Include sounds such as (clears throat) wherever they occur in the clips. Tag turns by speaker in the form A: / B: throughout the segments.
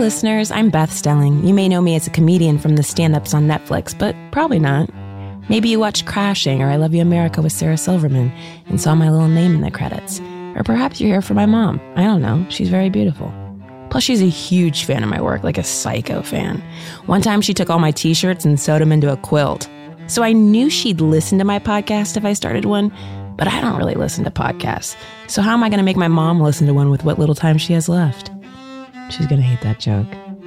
A: listeners. I'm Beth Stelling. You may know me as a comedian from the stand ups on Netflix, but probably not. Maybe you watched Crashing or I Love You America with Sarah Silverman and saw my little name in the credits. Or perhaps you're here for my mom. I don't know. She's very beautiful. Plus, she's a huge fan of my work, like a psycho fan. One time she took all my t shirts and sewed them into a quilt. So I knew she'd listen to my podcast if I started one, but I don't really listen to podcasts. So how am I going to make my mom listen to one with what little time she has left? She's going to hate that joke.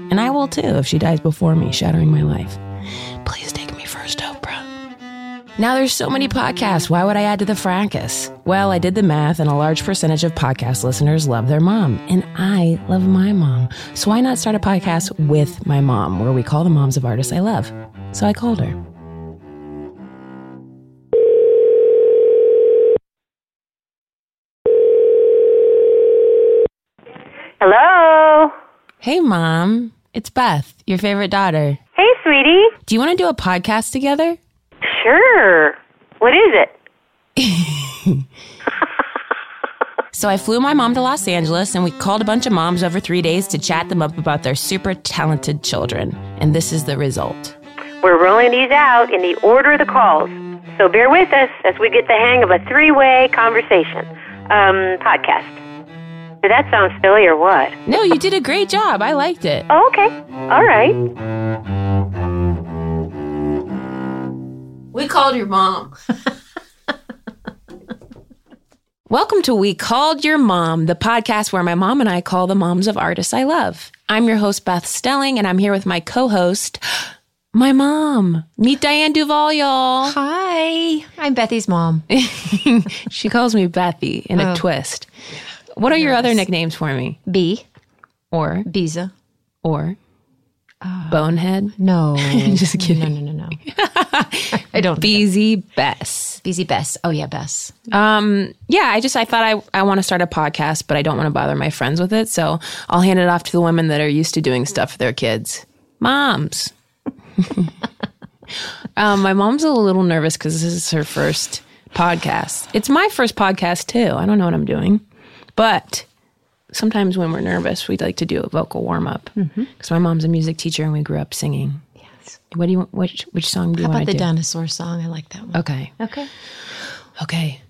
A: And I will too if she dies before me, shattering my life. Please take me first, Oprah. Now there's so many podcasts. Why would I add to the fracas? Well, I did the math, and a large percentage of podcast listeners love their mom, and I love my mom. So why not start a podcast with my mom, where we call the moms of artists I love? So I called her.
B: Hello.
A: Hey, mom. It's Beth, your favorite daughter.
B: Hey, sweetie.
A: Do you want to do a podcast together?
B: Sure. What is it? (laughs)
A: So I flew my mom to Los Angeles and we called a bunch of moms over three days to chat them up about their super talented children. And this is the result.
B: We're rolling these out in the order of the calls. So bear with us as we get the hang of a three way conversation um, podcast. Did that sound silly or what?
A: No, you did a great job. I liked it.
B: Oh, okay. All right.
A: We called your mom. (laughs) Welcome to We Called Your Mom, the podcast where my mom and I call the moms of artists I love. I'm your host, Beth Stelling, and I'm here with my co host, my mom. Meet Diane Duval, y'all.
C: Hi, I'm Bethy's mom. (laughs)
A: she calls me Bethy in a
C: Oh.
A: twist. What are your other nicknames for me?
C: B.
A: Or,
C: Biza.
A: or, Bonehead?
C: No. (laughs)
A: Just kidding.
C: No, no, no, no. (laughs) I don't.
A: BZ Bess.
C: Busy Bess. Oh, yeah, Bess.
A: Um, yeah, I just I thought I I want to start a podcast, but I don't want to bother my friends with it, so I'll hand it off to the women that are used to doing stuff for their kids. Moms. (laughs) um, my mom's a little nervous because this is her first podcast. It's my first podcast too. I don't know what I'm doing, but sometimes when we're nervous, we'd like to do a vocal warm up because mm-hmm. my mom's a music teacher and we grew up singing.
C: Yes.
A: What do you want? Which which song do you want
C: How
A: want
C: about the dinosaur song? I like that one.
A: Okay.
C: Okay.
A: Okay.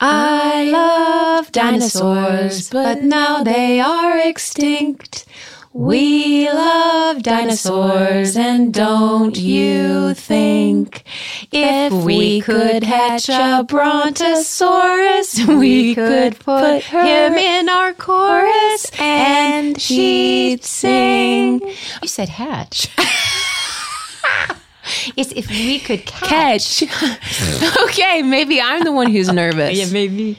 C: I love dinosaurs, but now they are extinct. We love dinosaurs, and don't you think if we could hatch a brontosaurus, (laughs) we could put him in our chorus and she'd sing? You said hatch. (laughs) It's if we could catch.
A: catch. (laughs) okay, maybe I'm the one who's nervous.
C: Yeah, maybe.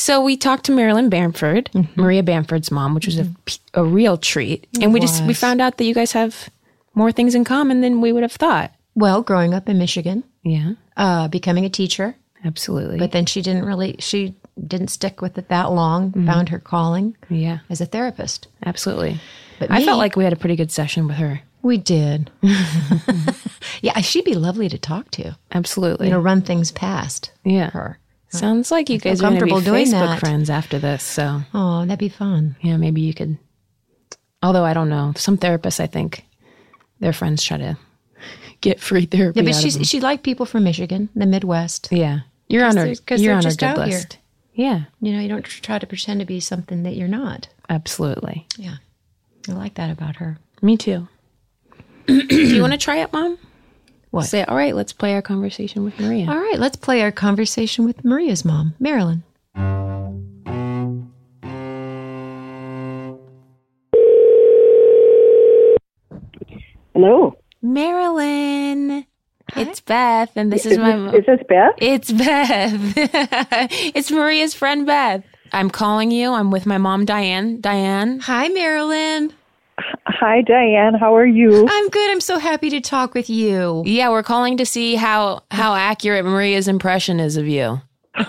A: So we talked to Marilyn Bamford, mm-hmm. Maria Bamford's mom, which was a, mm-hmm. a real treat, and we just we found out that you guys have more things in common than we would have thought.
C: Well, growing up in Michigan,
A: Yeah,
C: uh, becoming a teacher,
A: absolutely.
C: but then she didn't really she didn't stick with it that long. Mm-hmm. Found her calling
A: yeah,
C: as a therapist.
A: absolutely.
C: But
A: I felt like we had a pretty good session with her.
C: We did. (laughs) (laughs) yeah, she'd be lovely to talk to.
A: Absolutely.
C: You know, run things past
A: yeah.
C: her.
A: Sounds like you guys are going to be
C: comfortable doing
A: Facebook
C: that.
A: friends after this. So
C: Oh, that'd be fun.
A: yeah, maybe you could. Although I don't know, some therapists I think their friends try to get free therapy.
C: Yeah, but
A: out of
C: she's she liked people from Michigan, the Midwest.
A: yeah, you're on her. You're on her good
C: out here.
A: list. Yeah,
C: You know, you don't try to pretend to be something that you're not.
A: absolutely.
C: Yeah, I like that about her.
A: Me too. (clears throat) Do you want to try it, Mom?
C: What?
A: Say, all right, let's play our conversation with Maria.
C: All right, let's play our conversation with Maria's mom, Marilyn.
D: Hello.
A: Marilyn, it's Beth, and this is my. mo-
D: Is this Beth?
A: It's Beth. (laughs) it's Maria's friend Beth. I'm calling you. I'm with my mom, Diane. Diane.
C: Hi, Marilyn.
D: Hi, Diane. How are you?
C: I'm good. I'm so happy to talk with you.
A: Yeah, we're calling to see how how accurate Maria's impression is of you. (laughs)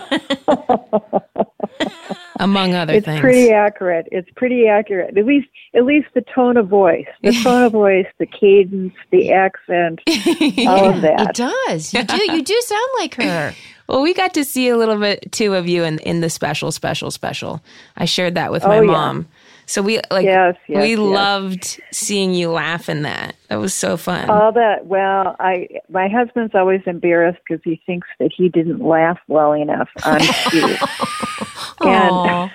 A: among other
D: it's
A: things.
D: It's pretty accurate. It's pretty accurate. At least, at least the tone of voice, the (laughs) tone of voice, the cadence, the accent, (laughs) all of that.
C: It does. You do. You do sound like her.
A: Well, we got to see a little bit too of you in in the special, special, special. I shared that with oh, my
D: Oh, yeah.
A: So we like
D: Yes, yes,
A: we
D: yes.
A: loved seeing you laugh in that. That was so fun.
D: All that. Well, I my husband's always embarrassed because he thinks that he didn't laugh well enough on (laughs) cue. and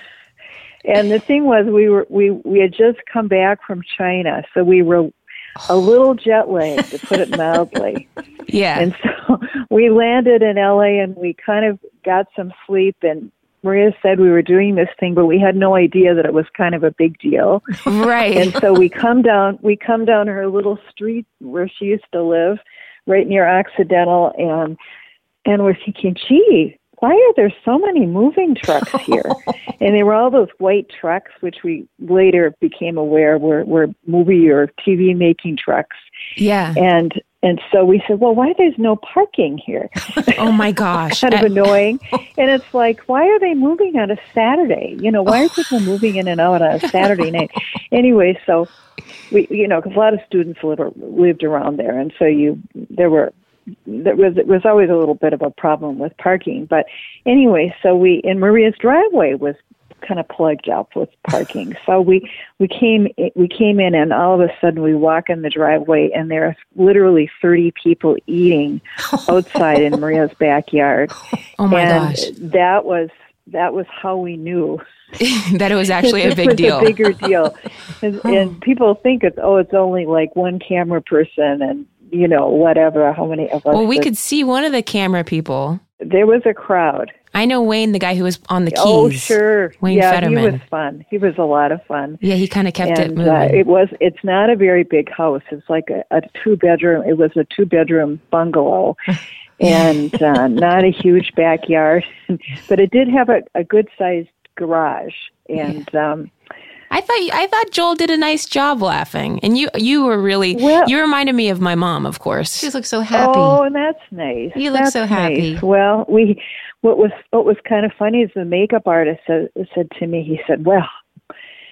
D: and the thing was, we were we we had just come back from China, so we were a little jet lagged, to put it mildly. (laughs)
A: yeah.
D: And so we landed in LA and we kind of got some sleep and Maria said we were doing this thing, but we had no idea that it was kind of a big deal.
A: right.
D: And so we come down, we come down her little street where she used to live, right near Occidental, and and we're thinking, gee, why are there so many moving trucks here? (laughs) and they were all those white trucks, which we later became aware were were movie or TV making trucks.
A: yeah.
D: And and so we said, well, why there's no parking here? (laughs)
A: Oh my gosh. (laughs)
D: kind of annoying. (laughs) Oh. And it's like, why are they moving on a Saturday? You know, why are oh. people moving in and out on a Saturday night? Anyway, so we, you know, because a lot of students live, lived around there, and so you, there were, there was, it was always a little bit of a problem with parking. But anyway, so we, in Maria's driveway was kind of plugged up with parking. So we we came we came in and all of a sudden we walk in the driveway and there are literally 30 people eating (laughs) outside in Maria's backyard.
A: oh my
D: and
A: gosh.
D: that was that was how we knew (laughs)
A: that it was actually a (laughs) big
D: was
A: deal.
D: a bigger deal. and, and oh. people think it's oh it's only like one camera person and you know whatever how many of us
A: well, we could see one of the camera people.
D: There was a crowd.
A: I know Wayne, the guy who was on the keys.
D: oh sure.
A: Wayne
D: yeah
A: Fetterman.
D: he was fun. He was a lot of fun.
A: Yeah, he kind of kept it
D: and
A: moving.
D: uh, it was it's not a very big house. It's like a, a two bedroom it was a two bedroom bungalow. (laughs) And uh, not a huge backyard. (laughs) But it did have a, a good sized garage and um
A: I thought I thought Joel did a nice job laughing, and you you were really
D: Well-
A: you reminded me of my mom, of course.
C: She looks so happy.
D: Oh, and that's nice.
C: You look
D: That's
C: so happy.
D: nice. Well, we what was what was kind of funny is the makeup artist said, said to me. He said, "Well."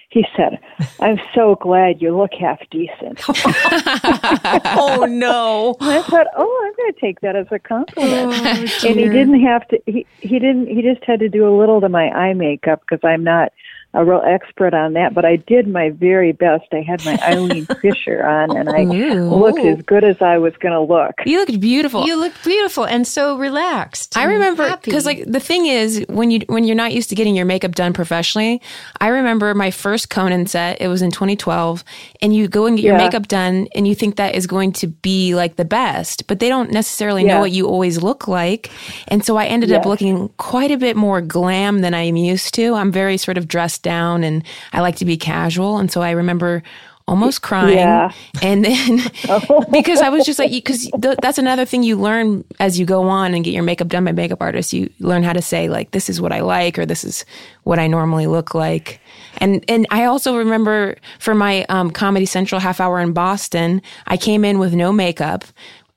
D: He said, I'm so glad you look half decent. (laughs) (laughs)
A: oh no!
D: And I thought, oh, I'm going to take that as a compliment.
C: Oh,
D: and he didn't have to, he, he didn't, he just had to do a little to my eye makeup because I'm not a real expert on that, but I did my very best. I had my (laughs) Eileen Fisher on and I
A: Ooh.
D: looked as good as I was going to look.
A: You looked beautiful.
C: You looked beautiful and so relaxed.
A: I remember because like the thing is when you when you're not used to getting your makeup done professionally. I remember my first Conan set. It was in 2012, and you go and get your
D: Yeah.
A: makeup done, and you think that is going to be like the best, but they don't necessarily know what you always look like. And so I ended up looking quite a bit more glam than I'm used to. I'm very sort of dressed down, and I like to be casual. And so I remember almost crying
D: Yeah.
A: and then (laughs) (laughs) because i was just like because th- that's another thing you learn as you go on and get your makeup done by makeup artists you learn how to say like this is what i like or this is what i normally look like and and i also remember for my um, comedy central half hour in boston i came in with no makeup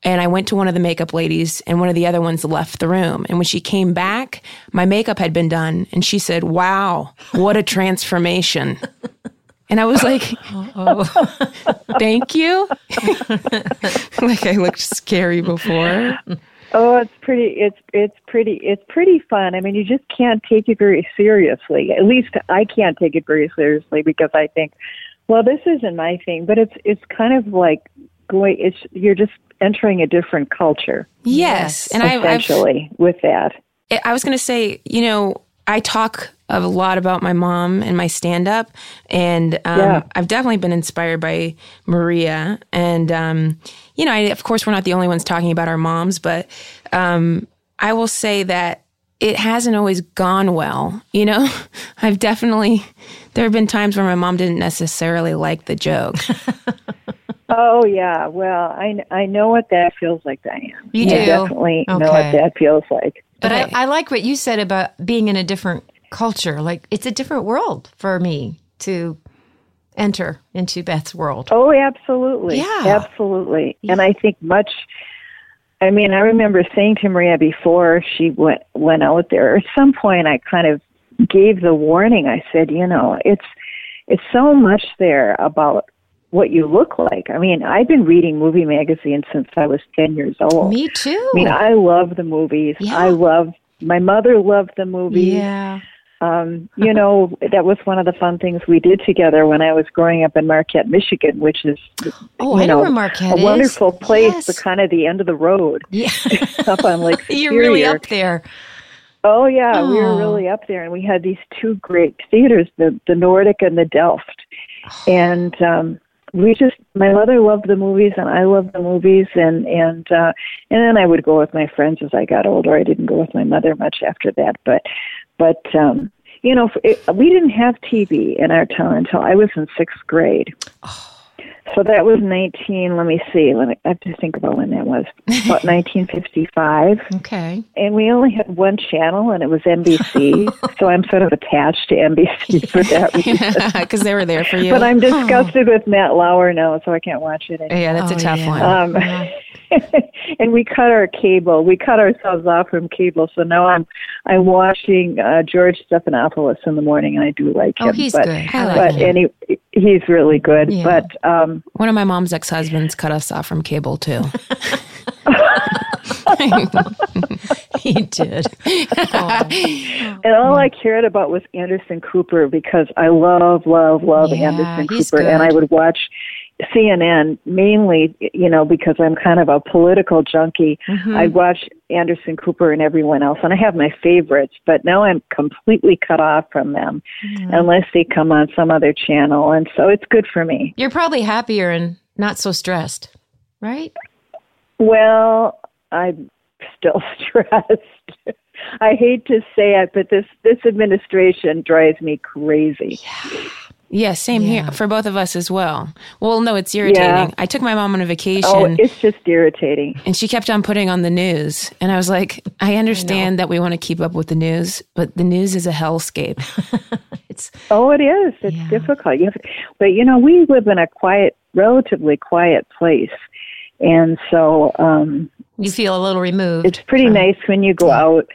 A: and I went to one of the makeup ladies, and one of the other ones left the room. And when she came back, my makeup had been done, and she said, "Wow, what a transformation!" And I was like, oh, thank you. (laughs) like I looked scary before.
D: Oh, it's pretty. It's it's pretty. It's pretty fun. I mean, you just can't take it very seriously. At least I can't take it very seriously because I think, well, this isn't my thing. But it's it's kind of like going. It's you're just entering a different culture
A: Yes, and I, I've,
D: essentially with that.
A: I was going to say, you know, I talk a lot about my mom and my stand up, and um,
D: Yeah.
A: I've definitely been inspired by Maria. And, um, you know, I, of course, we're not the only ones talking about our moms, but um, I will say that it hasn't always gone well. You know, (laughs) I've definitely, there have been times where my mom didn't necessarily like the joke. (laughs)
D: Oh yeah. Well, I I know what that feels like, Diane.
C: You
D: I
C: do?
D: definitely know what
C: Okay.
D: that feels like.
C: But
A: Okay.
C: I, I like what you said about being in a different culture. Like it's a different world for me to enter into Beth's world.
D: Oh, absolutely.
C: Yeah.
D: Absolutely. And I think much I mean, I remember saying to Maria before she went went out there, at some point I kind of gave the warning. I said, you know, it's it's so much there about what you look like. I mean, I've been reading movie magazines since I was 10 years old.
C: Me too.
D: I mean, I love the movies.
C: Yeah.
D: I love my mother loved the movies.
C: yeah.
D: Um, you know, that was one of the fun things we did together when I was growing up in Marquette, Michigan, which is
C: Oh,
D: you
C: I know
D: know,
C: where Marquette
D: a
C: is.
D: wonderful place,
C: Yes.
D: but kind of the end of the road
C: Yeah. (laughs)
D: up on Lake (laughs)
C: You're really up there.
D: Oh yeah, we were
C: Oh.
D: really up there, and we had these two great theaters, the the Nordic and the Delft, and um, we just my mother loved the movies, and I loved the movies, and and uh, and then I would go with my friends as I got older. I didn't go with my mother much after that, but but um, you know, it, we didn't have TV in our town until I was in sixth grade. So that was 19, let me see, let me, I have to think about when that was. (laughs) About 1955
C: Okay.
D: and we only had one channel, and it was NBC. (laughs) so I'm sort of attached to NBC (laughs) for that reason.
A: Because they were there for you.
D: But I'm disgusted with Matt Lauer now, so I can't watch it anymore.
A: yeah, that's
C: Oh,
A: a tough
C: yeah.
A: one.
D: Um, and we cut our cable. We cut ourselves off from cable. So now I'm I'm watching uh, George Stephanopoulos in the morning, and I do like him.
C: Oh, he's
D: but,
C: good. I like
D: But
C: him.
D: any, he's really good.
C: Yeah.
D: But um,
A: One of my mom's ex husbands cut us off from cable too. (laughs)
C: he did.
D: And all I cared about was Anderson Cooper because I love, love, love
C: Yeah,
D: Anderson
C: he's
D: Cooper, and. I would watch CNN mainly, you know, because I'm kind of a political junkie.
C: Mm-hmm.
D: I'd watch Anderson Cooper and everyone else, and I have my favorites, but now I'm completely cut off from them
C: Mm-hmm.
D: unless they come on some other channel, and so it's good for me.
C: You're probably happier and not so stressed, right?
D: Well, I'm still (laughs) stressed. I hate to say it, but this this administration drives me crazy.
A: yeah, same
C: Yeah.
A: here for both of us as well. Well, no, it's irritating.
D: Yeah.
A: I took my mom on a vacation.
D: Oh, it's just irritating.
A: and she kept on putting on the news. And I was like, I understand that we want to keep up with the news, but the news is a hellscape. (laughs)
C: It's
D: Oh, it is. It's
C: Yeah.
D: difficult. You have, but you know, we live in a quiet, relatively quiet place, and so um,
C: you feel a little removed.
D: it's pretty nice when you go out.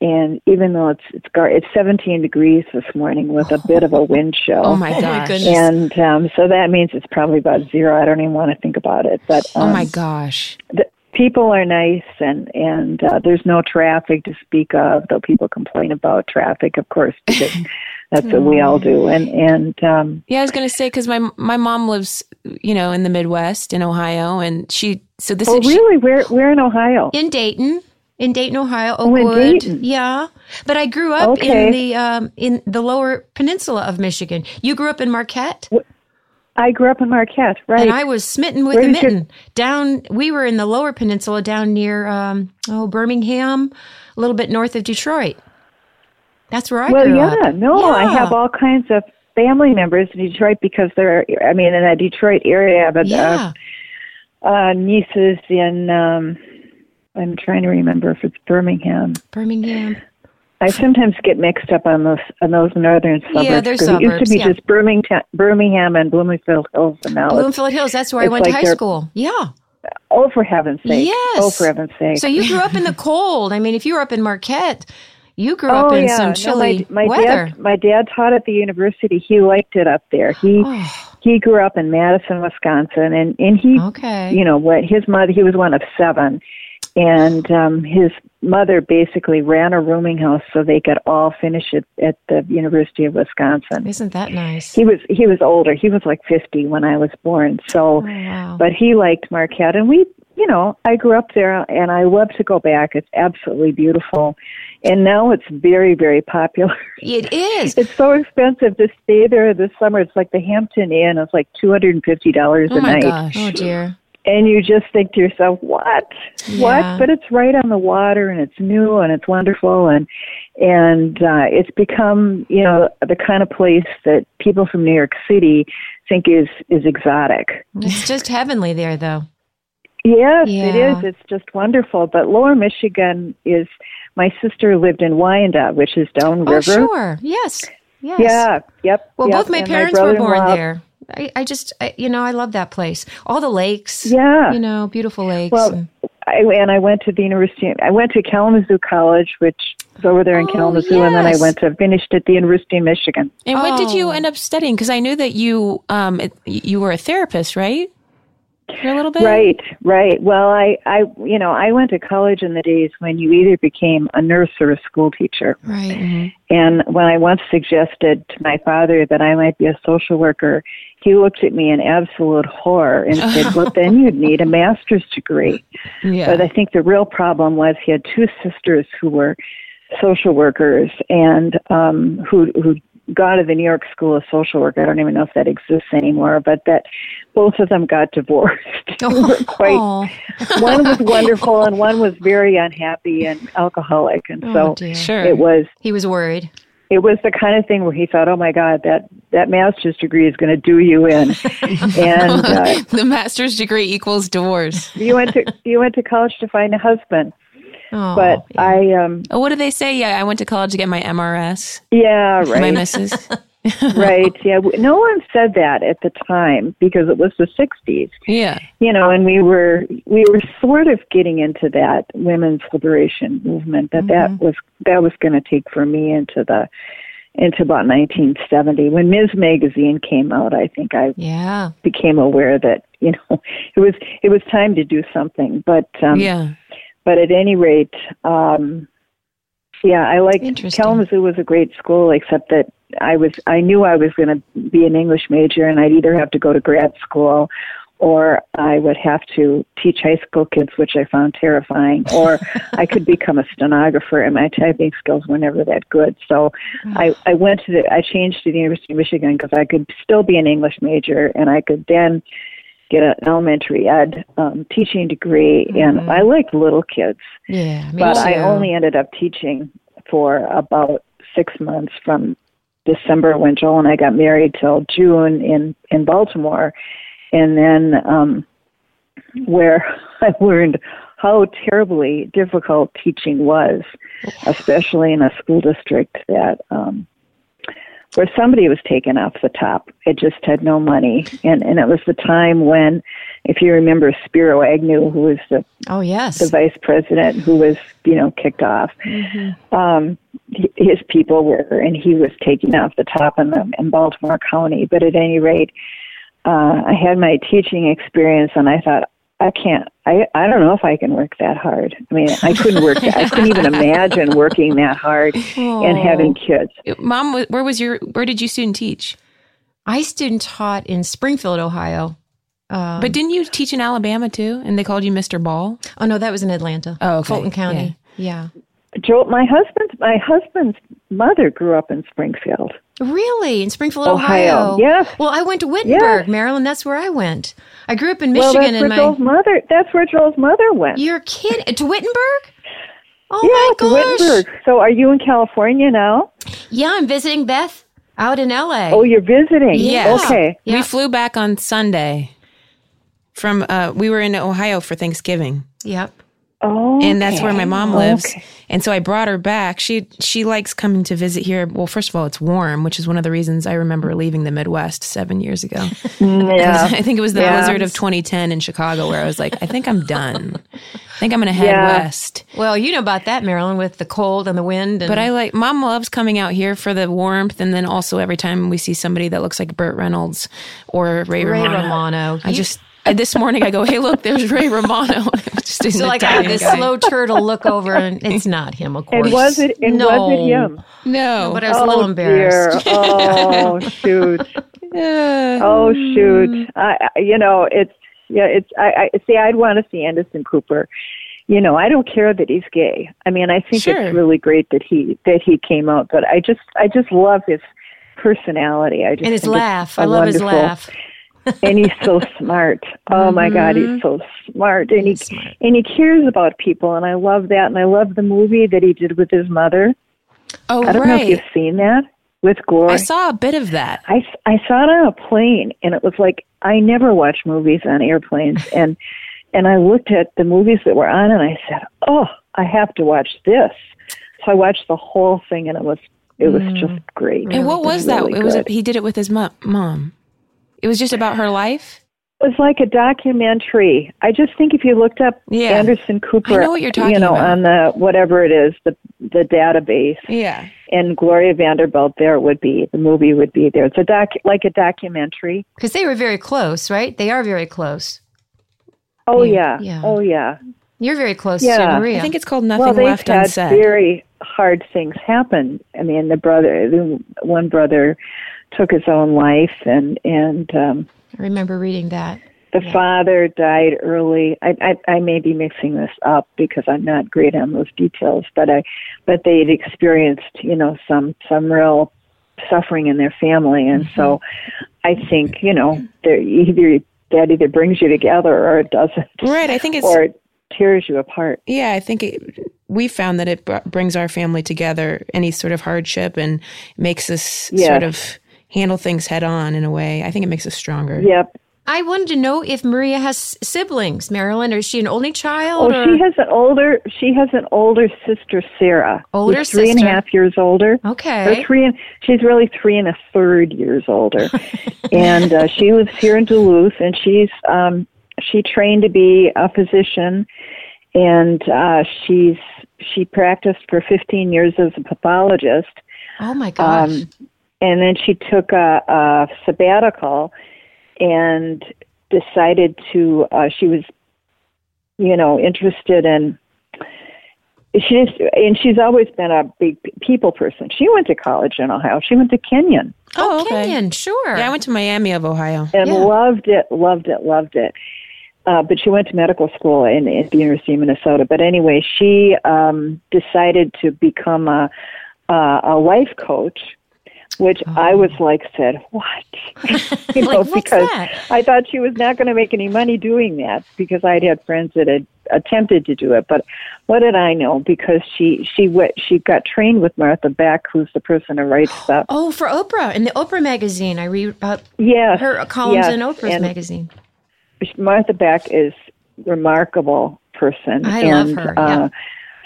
D: And even though it's it's gar- it's 17 degrees this morning with a bit of a wind chill.
A: Oh my
C: Oh my
A: gosh.
C: goodness.
D: And um, so that means it's probably about zero. I don't even want to think about it. But um,
A: oh my gosh.
D: the people are nice, and and uh, there's no traffic to speak of. Though people complain about traffic, of course, (laughs) because that's what we all do. And and um,
A: Yeah, I was going to say because my my mom lives, you know, in the Midwest in Ohio, and she so this
D: oh,
A: is
D: really? Where where in Ohio?
C: in Dayton, in Dayton, Ohio,
D: Oh,
C: Oakwood.
D: Dayton.
C: Yeah, but I grew up
D: Okay.
C: in the um, in the lower peninsula of Michigan. You grew up in Marquette,
D: I grew up in Marquette, right?
C: and I was smitten with
D: Where
C: the
D: did you-
C: mitten. Down, we were in the lower peninsula, down near um, oh Birmingham, a little bit north of Detroit. That's where I
D: well,
C: grew
D: yeah,
C: up.
D: Well, yeah, no, I have all kinds of family members in Detroit because they're. I mean, in the Detroit area, but
C: Yeah,
D: uh, uh, nieces in. Um, I'm trying to remember if it's Birmingham.
C: Birmingham.
D: I sometimes get mixed up on those on those northern suburbs.
C: Yeah, they're
D: 'cause It used to be
C: yeah.
D: just Birmingham, Birmingham and Bloomfield Hills, and now
C: Bloomfield Hills. That's where I went
D: like
C: to high school. Yeah.
D: oh, for heaven's sake!
C: Oh, yes.
D: Oh, for heaven's sake!
C: So you grew up in the cold. I mean, if you were up in Marquette, you grew up
D: oh
C: in
D: yeah,
C: some
D: no,
C: chilly
D: my, my
C: weather.
D: dad, my dad taught at the university. He liked it up there. He
C: Oh,
D: he grew up in Madison, Wisconsin, and and he,
C: okay.
D: you know, what his mother. He was one of seven, and um, his mother basically ran a rooming house so they could all finish it at the University of Wisconsin.
C: Isn't that nice?
D: He was he was older. He was like fifty when I was born. So,
C: oh, wow.
D: but he liked Marquette, and we, you know, I grew up there, and I love to go back. It's absolutely beautiful, and now it's very very popular.
C: it is.
D: It's so expensive to stay there this summer. It's like the Hampton Inn. It's like two hundred and fifty dollars
A: oh
D: a
A: my
D: night,
A: gosh.
C: Oh, dear.
D: And you just think to yourself, "What?
C: Yeah.
D: What?" But it's right on the water, and it's new, and it's wonderful, and and uh, it's become, you know, the kind of place that people from New York City think is is exotic.
C: It's just heavenly there, though.
D: Yes, it
C: Yeah.
D: is. It's just wonderful. But Lower Michigan is. My sister lived in Wyandotte, which is downriver.
C: Oh, sure. Yes. Yes.
D: Yeah. Yep.
C: Well,
D: yep.
C: both my
D: and
C: parents were born there. I, I just, I, you know, I love that place. All the lakes.
D: Yeah.
C: You know, beautiful lakes.
D: Well,
C: and-
D: I and I went to the university. I went to Kalamazoo College, which is over there in
C: Oh,
D: Kalamazoo, and then I went to finished at the University of Michigan.
A: And what did you
C: Oh.
A: end up studying? Because I knew that you um it, you were a therapist, right? For a little bit,
D: Right, right. Well, I, I, you know, I went to college in the days when you either became a nurse or a school teacher.
C: Right.
D: And when I once suggested to my father that I might be a social worker, he looked at me in absolute horror and said, "Well, (laughs) then you'd need a master's degree."
A: Yeah.
D: But I think the real problem was he had two sisters who were social workers and um, who who got to the New York School of Social Work. I don't even know if that exists anymore, but that both of them got divorced. (laughs) Were quite
C: Oh, (laughs)
D: one was wonderful and one was very unhappy and alcoholic, and
C: oh
D: so
C: dear.
D: it was
C: He was worried.
D: It was the kind of thing where he thought, "Oh my God, that that master's degree is going to do you in." (laughs) and uh, (laughs)
A: the master's degree equals divorce. (laughs)
D: you went to you went to college to find a husband,
C: Oh,
D: but
C: yeah.
D: I um
A: Oh, what do they say? Yeah, I went to college to get my MRS,
D: yeah
A: my
D: right
A: missus. (laughs)
D: right yeah W- no one said that at the time because it was the 60s
A: yeah.
D: you know and we were we were sort of getting into that women's liberation movement that that was that was going to take for me into the into about 1970 when Ms. magazine came out I think I
C: yeah.
D: became aware that (laughs) you know it was it was time to do something but um
A: yeah.
D: but at any rate um yeah i liked
C: Interesting.
D: kalamazoo was a great school except that i was i knew i was going to be an english major and i'd either have to go to grad school or i would have to teach high school kids which i found terrifying or i could become a stenographer and my typing skills were never that good so mm. i i went to the i changed to the university of michigan because i could still be an english major and i could then get an elementary ed um, teaching degree and i liked little kids
C: Yeah.
D: But
C: too.
D: I only ended up teaching for about six months from December when Joel and I got married till June in in Baltimore, and then um, where (laughs) I learned how terribly difficult teaching was, especially in a school district that um, where somebody was taken off the top. It just had no money, and and it was the time when, if you remember, Spiro Agnew, who was the
C: Oh yes.
D: the vice president who was, you know, kicked off. Um, his people were, and he was taking off the top in the in Baltimore County. But at any rate, uh, I had my teaching experience, and I thought, I can't. I I don't know if I can work that hard. I mean, I couldn't work. That, I couldn't even (laughs) imagine working that hard and having kids.
A: Mom, where was your? Where did you student teach?
C: I student taught in Springfield, Ohio. Um,
A: But didn't you teach in Alabama too? And they called you Mr. Ball.
C: oh no, that was in Atlanta.
A: Oh, okay.
C: Fulton County. Yeah.
D: Joel, my husband's my husband's mother grew up in Springfield.
C: Really? In Springfield,
D: Ohio.
C: Ohio?
D: Yes.
C: Well, I went to Wittenberg,
D: Yes.
C: Marilyn. That's where I went. I grew up in
D: well,
C: Michigan,
D: that's
C: and
D: where
C: my
D: Joel's mother. That's where Joel's mother went.
C: you're kidding to Wittenberg. Oh
D: yeah,
C: my
D: to
C: gosh!
D: Wittenberg. So, are you in California now?
C: Yeah, I'm visiting Beth out in LA.
D: Oh, you're visiting.
C: Yeah.
D: Okay.
C: Yeah.
A: We flew back on Sunday. From uh, we were in Ohio for Thanksgiving,
C: Yep.
D: Oh.
A: and that's where my mom lives.
D: Okay.
A: And so I brought her back. She she likes coming to visit here. Well, first of all, it's warm, which is one of the reasons I remember leaving the Midwest seven years ago. (laughs)
D: Mm, (laughs) yeah.
A: I think it was the
D: Yeah.
A: blizzard of 2010 in Chicago where I was like, I think I'm done. I think I'm going to head
D: Yeah.
A: west.
C: Well, you know about that, Marilyn, with the cold and the wind. And
A: But I like mom loves coming out here for the warmth, and then also every time we see somebody that looks like Burt Reynolds or Ray,
C: Ray
A: Romano.
C: Romano.
A: I
C: You-
A: just I, this morning I go, hey, look, there's Ray Romano. (laughs) just an
C: so like I have this
A: guy.
C: slow turtle look over, and it's not him, of course.
D: And was it? And
C: no.
D: was it him?
A: No,
C: But I was a oh, little
D: oh
C: embarrassed.
D: dear. Oh (laughs) shoot. Oh shoot. I, I- you know, it's yeah. It's I, I see. I'd want to see Anderson Cooper. You know, I don't care that he's gay. I mean, I think
A: Sure.
D: it's really great that he that he came out. But I just I just love his personality. I just
C: and his laugh. I love his laugh.
D: And he's so smart. Oh my God, he's mm-hmm. so smart, and he and he cares about people, and I love that. And I love the movie that he did with his mother.
A: oh,
D: I don't know if you've seen that with Gore.
A: I saw a bit of that.
D: I, I saw it on a plane, and it was like I never watch movies on airplanes, (laughs) and and I looked at the movies that were on, and I said, "Oh, I have to watch this." So I watched the whole thing, and it was it was mm. just great.
A: And what was that?
D: really
A: it was
D: good.
A: he did it with his mo- mom. It was just about her life.
D: It was like a documentary. I just think if you looked up
A: Yeah.
D: Anderson Cooper,
A: I know what you're talking
D: you know,
A: about.
D: on the whatever it is, the the database,
A: Yeah.
D: and Gloria Vanderbilt, there would be the movie would be there. It's a doc, like a documentary.
C: Because they were very close, right? They are very close.
D: Oh
C: Yeah,
D: yeah,
C: yeah.
D: oh yeah.
C: You're very close
D: Yeah.
C: to Maria.
A: I think it's called Nothing
D: well, they've
A: Left
D: had
A: Unsaid.
D: very hard things happen. I mean, the brother, the one brother, took his own life, and and um,
C: I remember reading that.
D: the father died early. I, I I may be mixing this up because I'm not great on those details, but I but they'd experienced you know some some real suffering in their family, and so I think you know there either that either brings you together or it doesn't,
A: Right. I think it's
D: or it tears you apart.
A: Yeah, I think it, we found that it br- brings our family together, any sort of hardship, and makes us
D: Yes.
A: sort of handle things head on in a way. I think it makes us stronger.
D: Yep.
C: I wanted to know if Maria has siblings, Marilyn, or is she an only child?
D: Oh,
C: or?
D: she has an older. She has an older sister, Sarah.
C: Older
D: who's three and a
C: sister.
D: half years older.
C: Okay.
D: Or three and she's really three and a third years older, (laughs) and uh, she lives here in Duluth, and she's um, she trained to be a physician, and uh, she's she practiced for 15 years as a pathologist,
C: oh my gosh.
D: um, and then she took a, a sabbatical and decided to. Uh, she was, you know, interested in. She just, and she's always been a big people person. She went to college in Ohio. She went to Kenyon
A: Oh, okay.
C: Kenyon, sure.
A: Yeah, I went to Miami of Ohio.
D: and
C: Yeah.
D: loved it, loved it, loved it. Uh, but she went to medical school in, at the University of Minnesota. But anyway, she um, decided to become a a, a life coach, which I was like, said, what? (laughs) you
C: Like, what's
D: because
C: that?
D: I thought she was not going to make any money doing that because I'd had friends that had attempted to do it. But what did I know? Because she she went, she got trained with Martha Beck, who's the person who writes (gasps) stuff.
C: oh, for Oprah in the Oprah magazine. I read about
D: Yes,
C: her columns
D: yes,
C: in Oprah's
D: and
C: magazine.
D: Martha Beck is remarkable person.
C: I love
D: and,
C: her,
D: Uh,
C: yeah.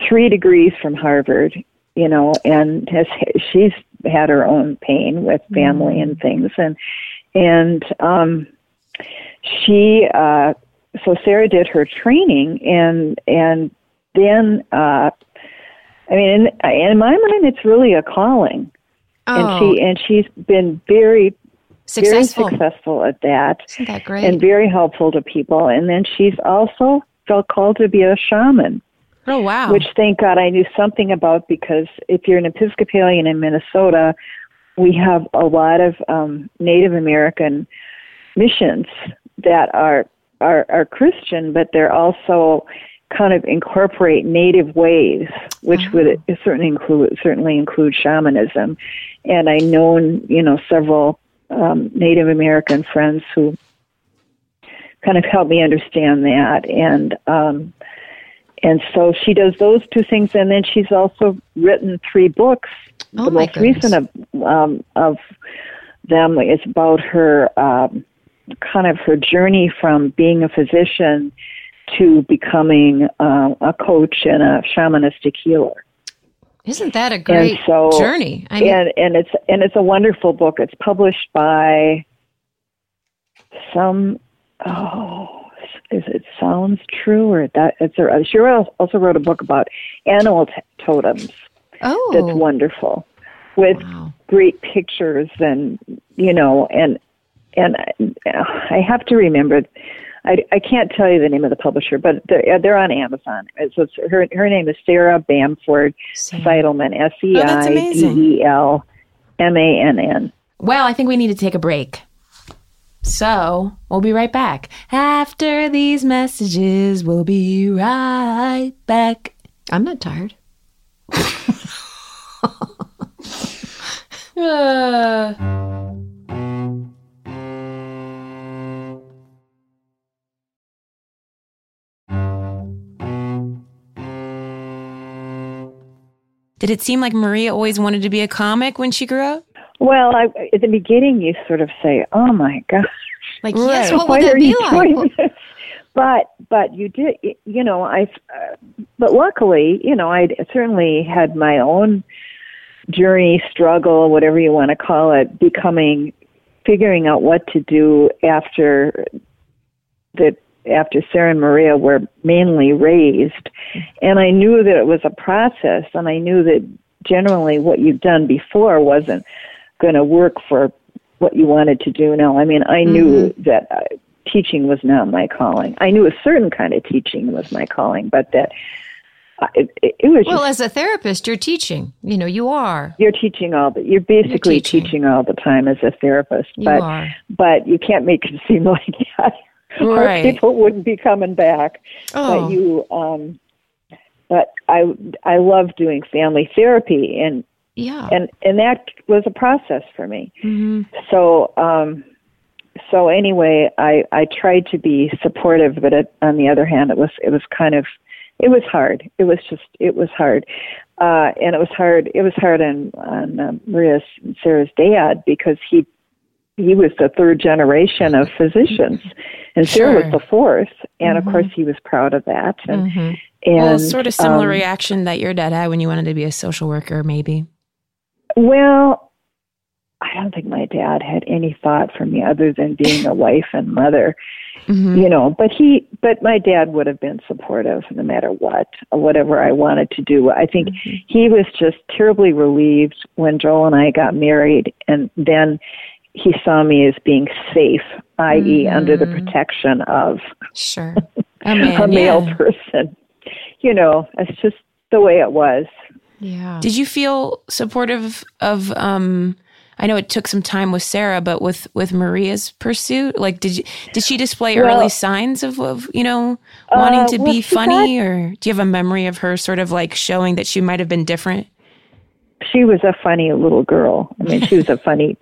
D: Three degrees from Harvard, you know, and has she's had her own pain with family and things, and and um, she uh, so Sarah did her training, and and then uh, I mean, in, in my mind, it's really a calling,
C: Oh,
D: and she and she's been very
C: successful.
D: very successful at that
C: Isn't that great?
D: and very helpful to people. And then she's also felt called to be a shaman,
A: Oh, wow.
D: which thank God I knew something about because if you're an Episcopalian in Minnesota, we have a lot of um, Native American missions that are, are are Christian, but they're also kind of incorporate native ways, which would certainly include certainly include shamanism. And I known you know several um, Native American friends who kind of helped me understand that and um, and so she does those two things and then she's also written three books
C: Oh,
D: the most recent of um, of them is about her um, kind of her journey from being a physician to becoming uh, a coach and a shamanistic healer
C: Isn't that a great
D: so-
C: journey? I mean,
D: and and it's and it's a wonderful book. It's published by some oh is it sounds true or that it's a, she also wrote a book about animal t- totems
C: oh,
D: that's wonderful with
C: wow.
D: great pictures and you know and and I have to remember I, I can't tell you the name of the publisher, but they're, they're on Amazon. So it's, her her name is Sarah Bamford. Seidelmann, S E I. D E L M A N N.
A: Well, I think we need to take a break. So we'll be right back. After these messages, we'll be right back.
C: I'm not tired. (laughs)
A: Uh, Did it seem like Maria always wanted to be a comic when she grew up?
D: Well, I, at the beginning, you sort of say, "Oh my gosh,
C: Like,
A: Right.
C: yes, what would that be like? Well,
D: this?" But but you did, you know. I, uh, but luckily, you know, I certainly had my own journey, struggle, whatever you want to call it, becoming, figuring out what to do after that after Sarah and Maria were mainly raised, and I knew that it was a process, and I knew that generally what you've done before wasn't going to work for what you wanted to do now. I mean, I knew mm-hmm. that uh, teaching was not my calling. I knew a certain kind of teaching was my calling, but that it, it, it was
C: well
D: just,
C: as a therapist you're teaching you know you are
D: you're teaching all the you're basically
C: you're teaching.
D: teaching. all the time as a therapist
C: you
D: but
C: are.
D: but you can't make it (laughs) seem like that
C: right.
D: or people wouldn't be coming back
C: oh.
D: but you um but i i love doing family therapy and
C: yeah
D: and and that was a process for me
C: mm-hmm.
D: so um so anyway i i tried to be supportive but it, on the other hand it was it was kind of it was hard. It was just it was hard, uh, and it was hard. It was hard on on uh, Maria's and Sarah's dad because he he was the third generation of physicians, and
C: sure.
D: Sarah was the fourth, and
C: mm-hmm.
D: of course he was proud of that. And,
C: mm-hmm.
D: and
A: well, sort of similar
D: um,
A: reaction that your dad had when you wanted to be a social worker, maybe.
D: Well, I don't think my dad had any thought for me other than being a wife and mother.
A: Mm-hmm.
D: you know but he but my dad would have been supportive no matter what whatever i wanted to do i think
A: Mm-hmm.
D: he was just terribly relieved when joel and i got married and then he saw me as being safe i.e under the
A: Mhm.
D: protection of
C: sure (laughs)
A: Oh, man,
D: a male
A: yeah.
D: person you know it's just the way it was
C: yeah
A: Did you feel supportive of um I know it took some time with Sarah, but with with Maria's pursuit, like did you did she display
D: Well-
A: early signs of, of you know wanting
D: Uh,
A: to
D: well,
A: be funny, or do you have a memory of her sort of like showing that she might have been different?
D: she was a funny little girl. I mean, she was a funny.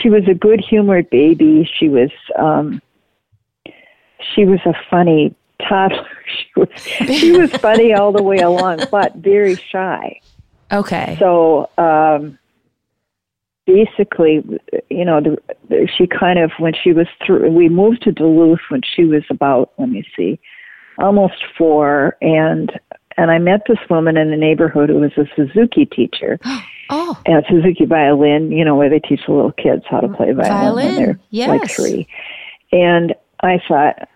D: She was a good humored baby. She was. um She was a funny toddler. She was. (laughs) She was funny all the way along, but very shy.
A: Okay,
D: So um basically, you know, the, the, she kind of when she was through. We moved to Duluth when she was about. Let me see, almost four, and and I met this woman in the neighborhood who was a Suzuki teacher (gasps)
C: oh
D: at Suzuki Violin, you know, where they teach the little kids how to play violin, when they're like three. And I thought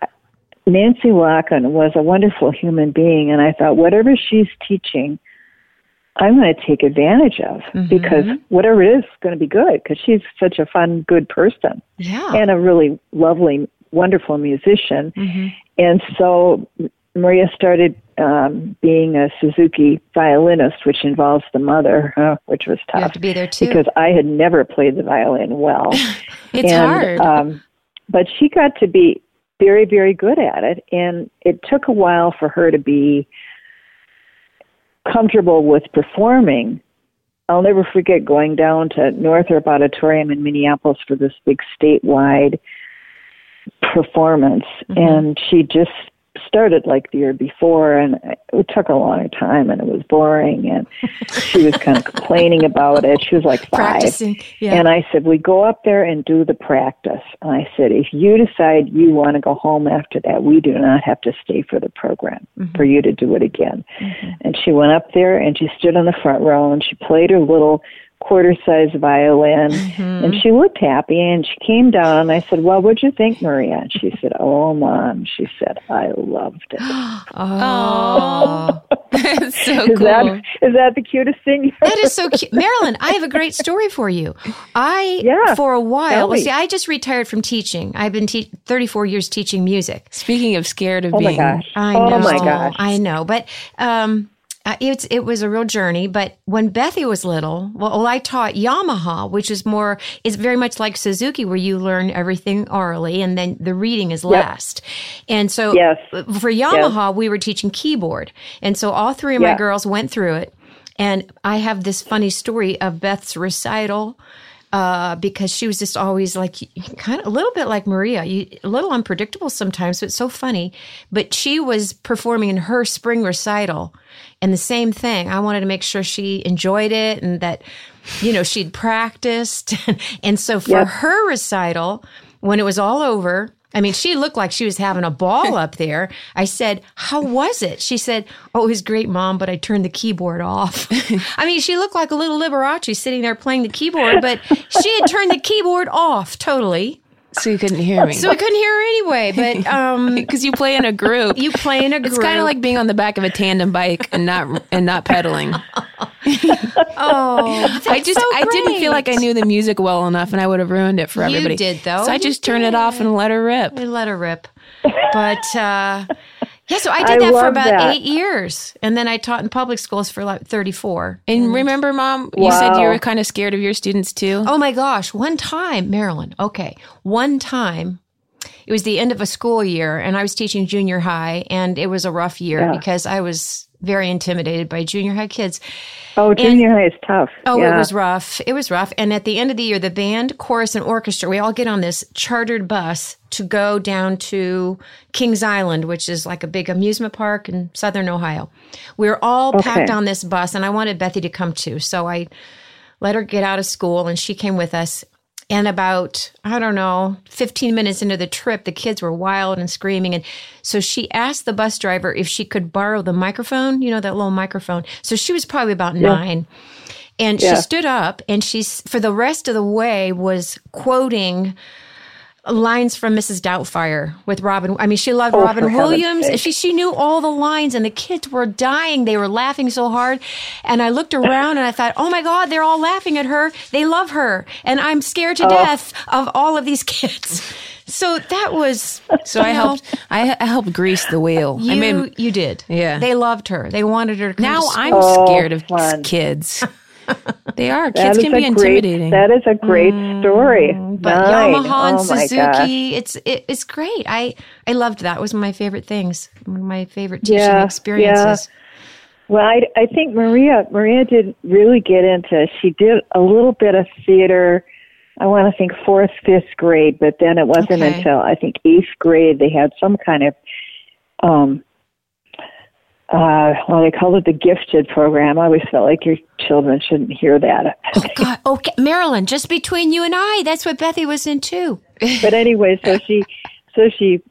D: Nancy Locken was a wonderful human being, and I thought whatever she's teaching, I'm going to take advantage of
C: Mhm.
D: because whatever it is, is going to be good because she's such a fun, good person
C: yeah
D: and a really lovely, wonderful musician.
C: Mhm.
D: And so Maria started um, being a Suzuki violinist, which involves the mother, uh, which was
C: you have
D: tough
C: to be there too
D: because I had never played the violin well. (laughs)
A: it's
D: and,
A: hard.
D: Um, but she got to be very, very good at it, and it took a while for her to be comfortable with performing. I'll never forget going down to Northrop Auditorium in Minneapolis for this big statewide performance,
C: Mhm.
D: and she just started like the year before, and it took a long time, and it was boring, and she was kind of complaining about it. She was like five.
C: practicing yeah
D: And I said, we go up there and do the practice. And I said, if you decide you want to go home after that, we do not have to stay for the program
C: Mhm.
D: for you to do it again.
C: Mhm.
D: And she went up there and she stood on the front row and she played her little quarter size violin.
C: Mhm.
D: And she looked happy and she came down and I said, Well, what'd you think, Maria? And she said, Oh, Mom. She said, I loved it. (gasps)
C: oh (laughs)
A: That's so
D: is,
A: cool.
D: that, is that the cutest thing?
C: That is so cute. Marilyn, I have a great story for you. I,
D: Yeah,
C: for a while, well, see, I just retired from teaching. I've been te- 34 years teaching music.
A: Speaking of scared of
D: Oh my
A: being,
D: gosh.
C: I
D: oh
C: know.
D: my gosh.
C: I know. But, um, Uh, it's it was a real journey, but when Bethy was little, well, I taught Yamaha, which is more is very much like Suzuki, where you learn everything orally and then the reading is last. And so,
D: Yes.
C: for Yamaha, we were teaching keyboard, and so all three of my girls went through it. And I have this funny story of Beth's recital uh, because she was just always like kind of a little bit like Maria, you, a little unpredictable sometimes, but so funny. But she was performing in her spring recital, and the same thing. I wanted to make sure she enjoyed it and that you know she'd practiced, (laughs) and so for
D: Yep.
C: her recital, when it was all over. I mean, she looked like she was having a ball up there. I said, How was it? She said, Oh, it was great, mom, but I turned the keyboard off. (laughs) I mean, she looked like a little Liberace sitting there playing the keyboard, but she had turned the keyboard off totally.
A: So you couldn't hear me.
C: So I couldn't hear her anyway. But (laughs) um,
A: because you play in a group.
C: you play in a group.
A: It's kind of like being on the back of a tandem bike and not and not pedaling. (laughs)
C: oh,
A: I just
C: so
A: I didn't feel like I knew the music well enough, and I would have ruined it for
C: You
A: everybody.
C: did, though.
A: So I
C: You
A: just turned it off and let her rip.
C: we let her rip. But uh, yeah, so I did
D: I
C: that for about
D: that.
C: eight years, and then I taught in public schools for like thirty-four.
A: And remember, Mom, you said you were kind of scared of your students too.
C: Oh my gosh, one time, Marilyn, okay, one time, it was the end of a school year and I was teaching junior high and it was a rough year
D: Yeah.
C: because I was very intimidated by junior high kids.
D: Oh, junior high is tough.
C: Oh,
D: yeah.
C: it was rough. It was rough. And at the end of the year, the band, chorus, and orchestra, we all get on this chartered bus to go down to Kings Island, which is like a big amusement park in southern Ohio. We were all packed on this bus, and I wanted Bethy to come too. So I let her get out of school, and she came with us. And about, I don't know, 15 minutes into the trip, the kids were wild and screaming. And so she asked the bus driver if she could borrow the microphone, you know, that little microphone. So she was probably about nine. And
D: Yeah.
C: she stood up and she's, for the rest of the way, was quoting lines from Mrs. Doubtfire with Robin. I mean, she loved
D: Oh,
C: Robin Williams. She she knew all the lines, and the kids were dying. They were laughing so hard, and I looked around and I thought, "Oh my God, they're all laughing at her. They love her, and I'm scared to
D: Oh.
C: death of all of these (laughs) kids." So that was
A: So I
C: know,
A: helped. I, I helped grease the wheel.
C: You
A: I made.
C: you did.
A: Yeah.
C: They loved her. They wanted her to come
A: Now
C: to.
A: I'm
D: Oh,
A: scared of
D: fun.
A: kids. (laughs) They are. Kids can be
D: great.
A: intimidating.
D: That is a great story.
C: Mm, but
D: Nine.
C: Yamaha and
D: oh my gosh.
C: Suzuki, it's it, it's great. I I loved that. It was one of my favorite things. One of my favorite teaching
D: Yeah,
C: experiences.
D: Well, I, I think Maria Maria did really get into. She did a little bit of theater. I want to think fourth, fifth grade, but then it wasn't
C: Okay.
D: until I think eighth grade they had some kind of, um, uh, well, they called it the gifted program. I always felt like your children shouldn't hear that.
C: Oh God, okay, Marilyn. Just between you and I, that's what Bethy was in too. (laughs)
D: but anyway, so she, so she,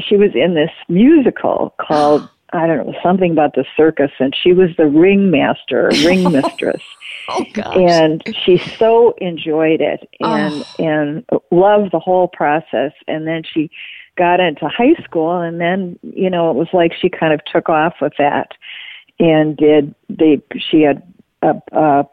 D: she was in this musical called I don't know something about the circus, and she was the ringmaster, (laughs) ring mistress,
C: Oh gosh.
D: and she so enjoyed it and and loved the whole process. And then she got into high school, and then you know it was like she kind of took off with that, and did they? She had a, a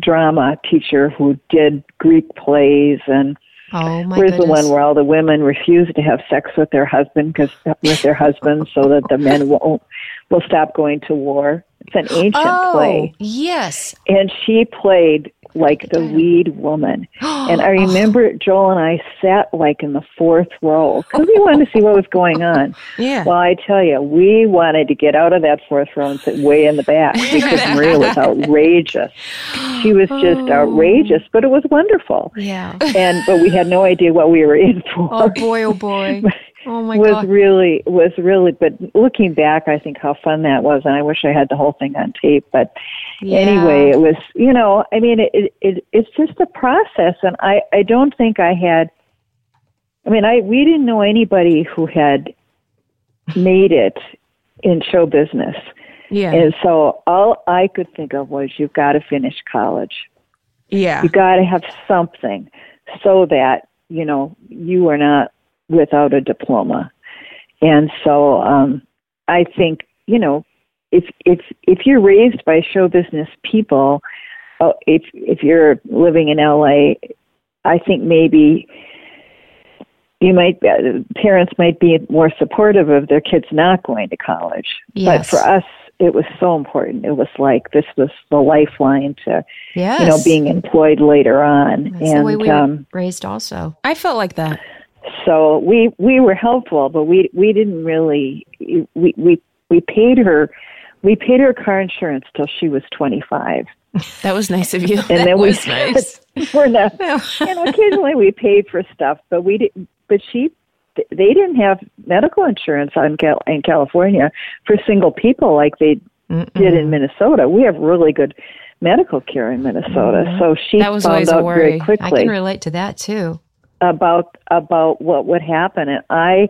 D: drama teacher who did Greek plays and
C: oh my
D: Where's
C: goodness.
D: the one where all the women refuse to have sex with their husband because with their husbands so that the men (laughs) won't will stop going to war? It's an ancient
C: oh
D: play,
C: yes.
D: and she played like the lead woman. And I (gasps) oh. remember Joel and I sat like in the fourth row because we wanted to see what was going on. (laughs)
A: yeah.
D: Well, I tell you, we wanted to get out of that fourth row and sit way in the back because Maria was outrageous. She was just oh. outrageous, but it was wonderful
C: Yeah.
D: and but we had no idea what we were in for.
C: Oh boy, oh boy. (laughs) Oh my god.
D: was
C: god.
D: really was really but looking back I think how fun that was and I wish I had the whole thing on tape but
C: Yeah.
D: anyway it was you know I mean it, it it it's just a process and I I don't think I had I mean I we didn't know anybody who had made it in show business
A: yeah.
D: and so all I could think of was you've got to finish college
A: yeah.
D: you got to have something so that you know you are not without a diploma and so um i think you know if if if you're raised by show business people oh, if if you're living in LA i think maybe you might uh, parents might be more supportive of their kids not going to college but for us it was so important it was like this was the lifeline to
C: Yes.
D: you know, being employed later on.
C: That's the way
D: and
C: we were
D: um,
C: raised also.
A: I felt like that.
D: so we we were helpful, but we we didn't really we we we paid her we paid her car insurance till she was twenty five,
A: That was nice of you.
D: and then we
A: was nice.
D: not. You know, occasionally we paid for stuff, but we didn't. But she. They didn't have medical insurance on Cal- in California for single people like they did in Minnesota. We have really good medical care in Minnesota, mm-hmm. so she
A: That was
D: found
A: always
D: out very
A: worry. I
D: quickly.
C: I can relate to that too.
D: about about what would happen and i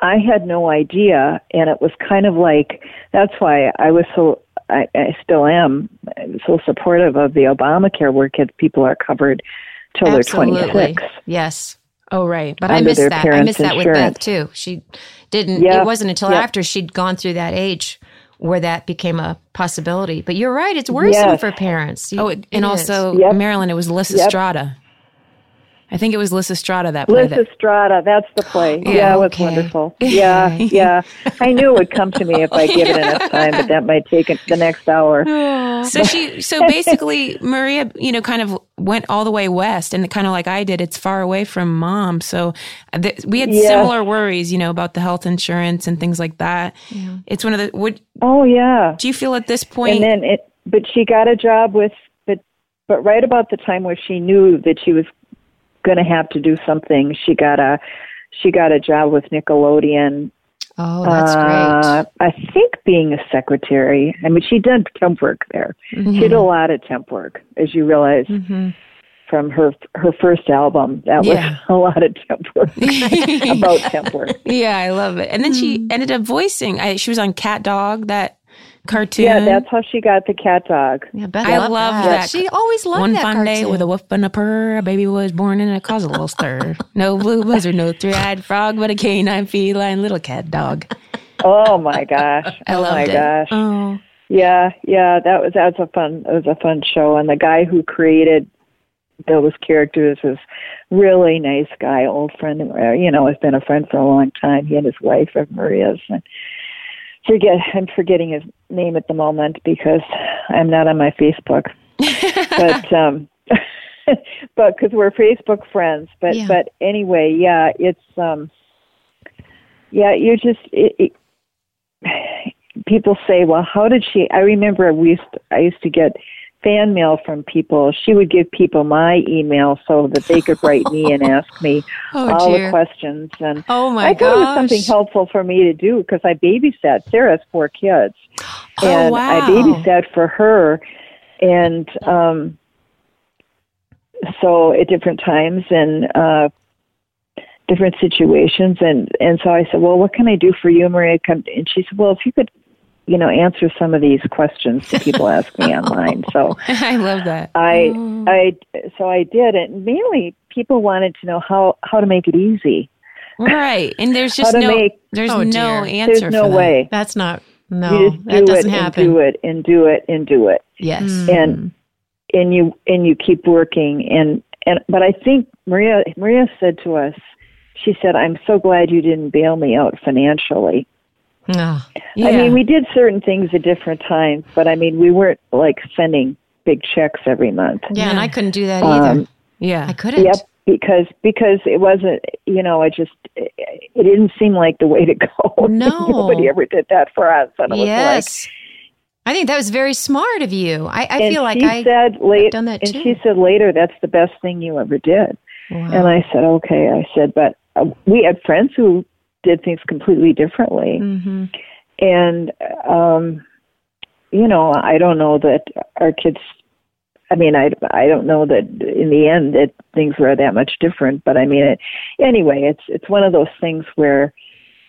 D: i had no idea and it was kind of like that's why i was so i, I still am so supportive of the obamacare where kids people are covered till
C: Absolutely.
D: they're 26
C: Yes.
A: Oh, right.
C: But I missed that. I missed that with
D: insurance.
C: Beth too. She didn't.
D: Yep.
C: It wasn't until
D: Yep.
C: after she'd gone through that age where that became a possibility. But you're right. It's worrisome
D: Yes.
C: for parents.
A: Oh, it, and
C: is.
A: also
D: Yep.
A: Marilyn. It was Lyssa
D: Yep.
A: Strada. I think it was Lysistrata that played
D: Liz
A: it.
D: Estrada, that's the play. (gasps)
A: Yeah,
D: Yeah, it was
C: okay.
D: wonderful. (laughs) Yeah, yeah. I knew it would come to me if I give it (laughs) enough time, but that might take it the next hour. (sighs)
A: So she, so (laughs) basically, Maria, you know, kind of went all the way west, and kind of like I did, it's far away from mom. So uh, th- we had
D: Yes.
A: similar worries, you know, about the health insurance and things like that. It's one of the. Would
D: Oh yeah.
A: do you feel at this point?
D: And then it, but she got a job with, but but right about the time where she knew that she was going to have to do something, she got a she got a job with Nickelodeon.
C: Oh, that's
D: uh, I think being a secretary. I mean, she did temp work there.
C: great.
D: She did a lot of temp work, as you realize
C: Mhm.
D: from her her first album. That was
A: Yeah. (laughs)
D: a lot of temp work (laughs) about temp work.
A: yeah, I love it. And then she ended up voicing. I, she was on CatDog, that cartoon.
D: Yeah, that's how she got the cat dog.
C: Yeah, Beth
A: I
C: loved
A: love
C: that.
A: that.
C: She always loved
A: One
C: that
A: fun day with a woof and a purr, a baby was born and it caused a little stir. No blue buzzard, no three-eyed frog, but a canine feline little cat dog.
D: Oh my gosh!
A: I
D: oh
A: loved
D: my
A: it.
D: gosh!
A: Oh,
D: Yeah, yeah, that was that was a fun it was a fun show, and the guy who created those characters was really nice guy, old friend. uh, You know, has been a friend for a long time. He and his wife are Maria's. And forget I'm forgetting his name at the moment because I'm not on my Facebook. (laughs) but um, (laughs) but because we're Facebook friends. But
C: Yeah.
D: but anyway, yeah, it's um, yeah, you just it, it, (sighs) people say, well, how did she? I remember we used I used to get fan mail from people. She would give people my email so that they could write me and (laughs) ask me
C: oh,
D: all
C: dear.
D: the questions. And
C: Oh, my
D: I thought it was something helpful for me to do because I babysat. Sarah has four kids, (gasps)
A: Oh,
D: and I babysat for her, and um, so at different times and. uh different situations and and so I said, "Well, what can I do for you, Maria?" And she said, "Well, if you could, you know, answer some of these questions that people ask me online." So (laughs)
A: I love that.
D: I
C: Oh.
D: I so I did it. And mainly, people wanted to know how how to make it easy.
A: Right, and there's (laughs) just no,
D: make-
A: there's
C: Oh,
A: no answer.
D: There's no
A: for that.
D: way.
C: That's not. No,
D: you just
C: that doesn't
D: it
C: happen.
D: and do it and do it and do it.
C: Yes.
A: Mm.
D: And and you and you keep working and and but I think Maria Maria said to us, she said, "I'm so glad you didn't bail me out financially."
C: Oh,
A: Yeah.
D: I mean, we did certain things at different times, but I mean, we weren't like sending big checks every month.
C: yeah, and I couldn't do that either.
D: Um,
A: yeah.
C: I couldn't.
D: Yep, because because it wasn't, you know, it just it, it didn't seem like the way to go. (laughs)
C: No.
D: nobody ever did that for us, and it was like.
C: Yes. I think that was very smart of you. I, I feel like I.
D: said late,
C: done that
D: and
C: too.
D: she said later, "That's the best thing you ever did."
C: Wow.
D: And I said, "Okay." I said, "But uh, we had friends who did things completely differently."
C: hmm
D: and um you know i don't know that our kids i mean i i don't know that in the end that things were that much different but i mean it anyway it's it's one of those things where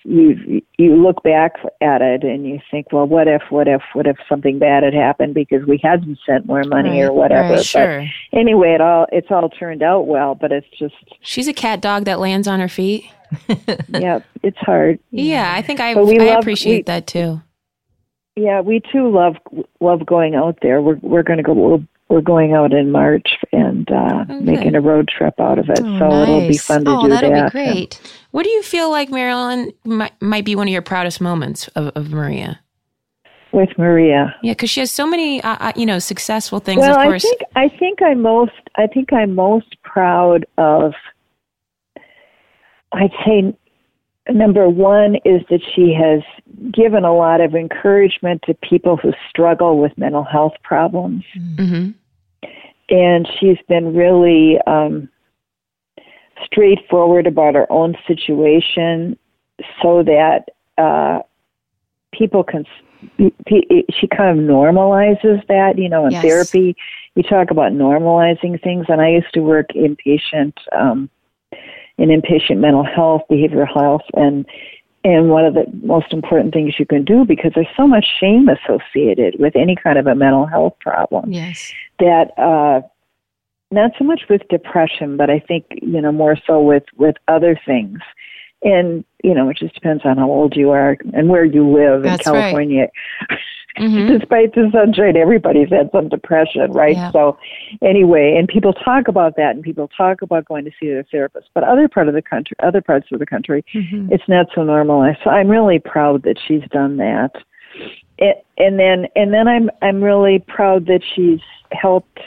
D: you you look back at it and you think well what if what if what if something bad had happened because we hadn't sent more money or whatever
C: right,
D: but
A: Sure.
D: anyway it all it's all turned out well but it's just
A: She's a cat dog that lands on her feet. (laughs)
D: yeah it's hard
A: Yeah, I think I
D: But we
A: I
D: love-
A: appreciate
D: we-
A: that too.
D: Yeah, we too love love going out there. We're we're going to go. We're, we're going out in March and uh,
A: Oh,
D: making a road trip out of it.
C: Oh,
D: so it'll be fun to
C: oh,
D: do
C: that'll
D: that'll
C: be great.
A: What do you feel like Marilyn might, might be one of your proudest moments of, of Maria?
D: with Maria.
A: Yeah, because she has so many, uh, uh, you know, successful things.
D: Well,
A: of
D: I
A: course,
D: think I think I'm most I think I'm most proud of. I'd say number one is that she has given a lot of encouragement to people who struggle with mental health problems.
A: hmm
D: and she's been really um, straightforward about her own situation so that uh, people can she kind of normalizes that you know in
C: Yes.
D: therapy you talk about normalizing things and i used to work inpatient um, in inpatient mental health behavioral health and and one of the most important things you can do because there's so much shame associated with any kind of a mental health problem
C: Yes.
D: that uh, not so much with depression, but I think you know more so with with other things, and you know it just depends on how old you are and where you live
C: That's
D: in
C: right. Mhm.
D: Despite the sunshine, everybody's had some depression, right?
C: Yeah.
D: So, anyway, and people talk about that, and people talk about going to see their therapist. But other part of the country, other parts of the country,
C: Mhm.
D: it's not so normalized. So I'm really proud that she's done that. It, and then and then I'm I'm really proud that she's helped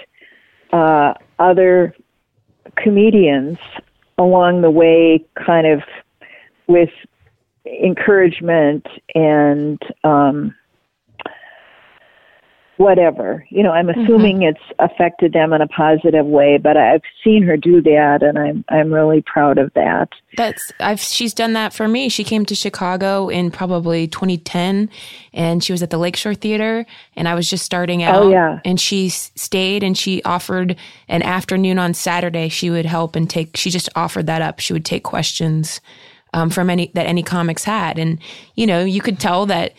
D: uh, other comedians along the way, kind of with encouragement and um, whatever. You know, I'm assuming it's affected them in a positive way, but I've seen her do that, and I'm I'm really proud of that.
A: That's I've she's done that for me. She came to Chicago in probably 2010 and she was at the Lakeshore Theater and I was just starting out
D: Oh, yeah.
A: and she stayed and she offered an afternoon on Saturday she would help and take she just offered that up. She would take questions um, from any that any comics had and you know, you could tell that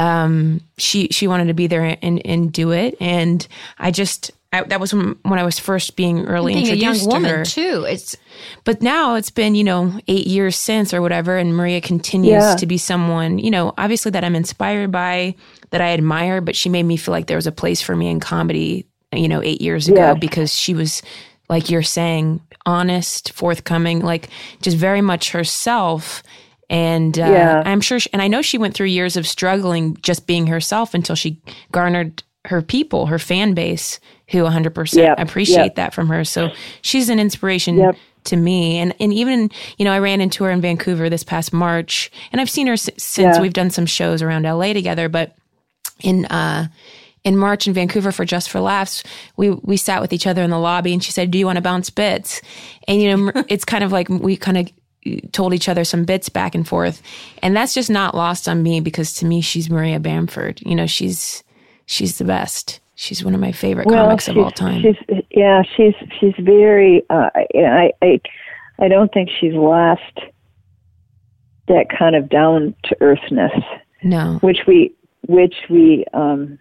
A: um, she she wanted to be there and and do it and I just I, that was when, when I was first being early
C: Being a young
A: introduced to
C: woman
A: her.
C: too. It's
A: But now it's been, you know, eight years since or whatever, and Maria continues
D: Yeah.
A: to be someone, you know, obviously that I'm inspired by, that I admire, but she made me feel like there was a place for me in comedy, you know, eight years ago
D: Yeah.
A: because she was, like you're saying, honest, forthcoming, like just very much herself. And uh,
D: Yeah.
A: I'm sure, she, and I know she went through years of struggling just being herself until she garnered her people, her fan base, who 100%
D: Yep,
A: appreciate
D: yep.
A: that from her. So she's an inspiration
D: Yep.
A: to me. And and even you know I ran into her in Vancouver this past March, and I've seen her s- since
D: Yeah.
A: we've done some shows around LA together. But in uh in March in Vancouver for Just for Laughs, we we sat with each other in the lobby, and she said, "Do you want to bounce bits?" And you know (laughs) it's kind of like we kind of told each other some bits back and forth. And that's just not lost on me because to me she's maria bamford. You know she's she's the best. She's one of my favorite comics of all time.
D: She's yeah, she's she's very. Uh, I I I don't think she's lost that kind of down to earthness,
A: no.
D: Which we which we um,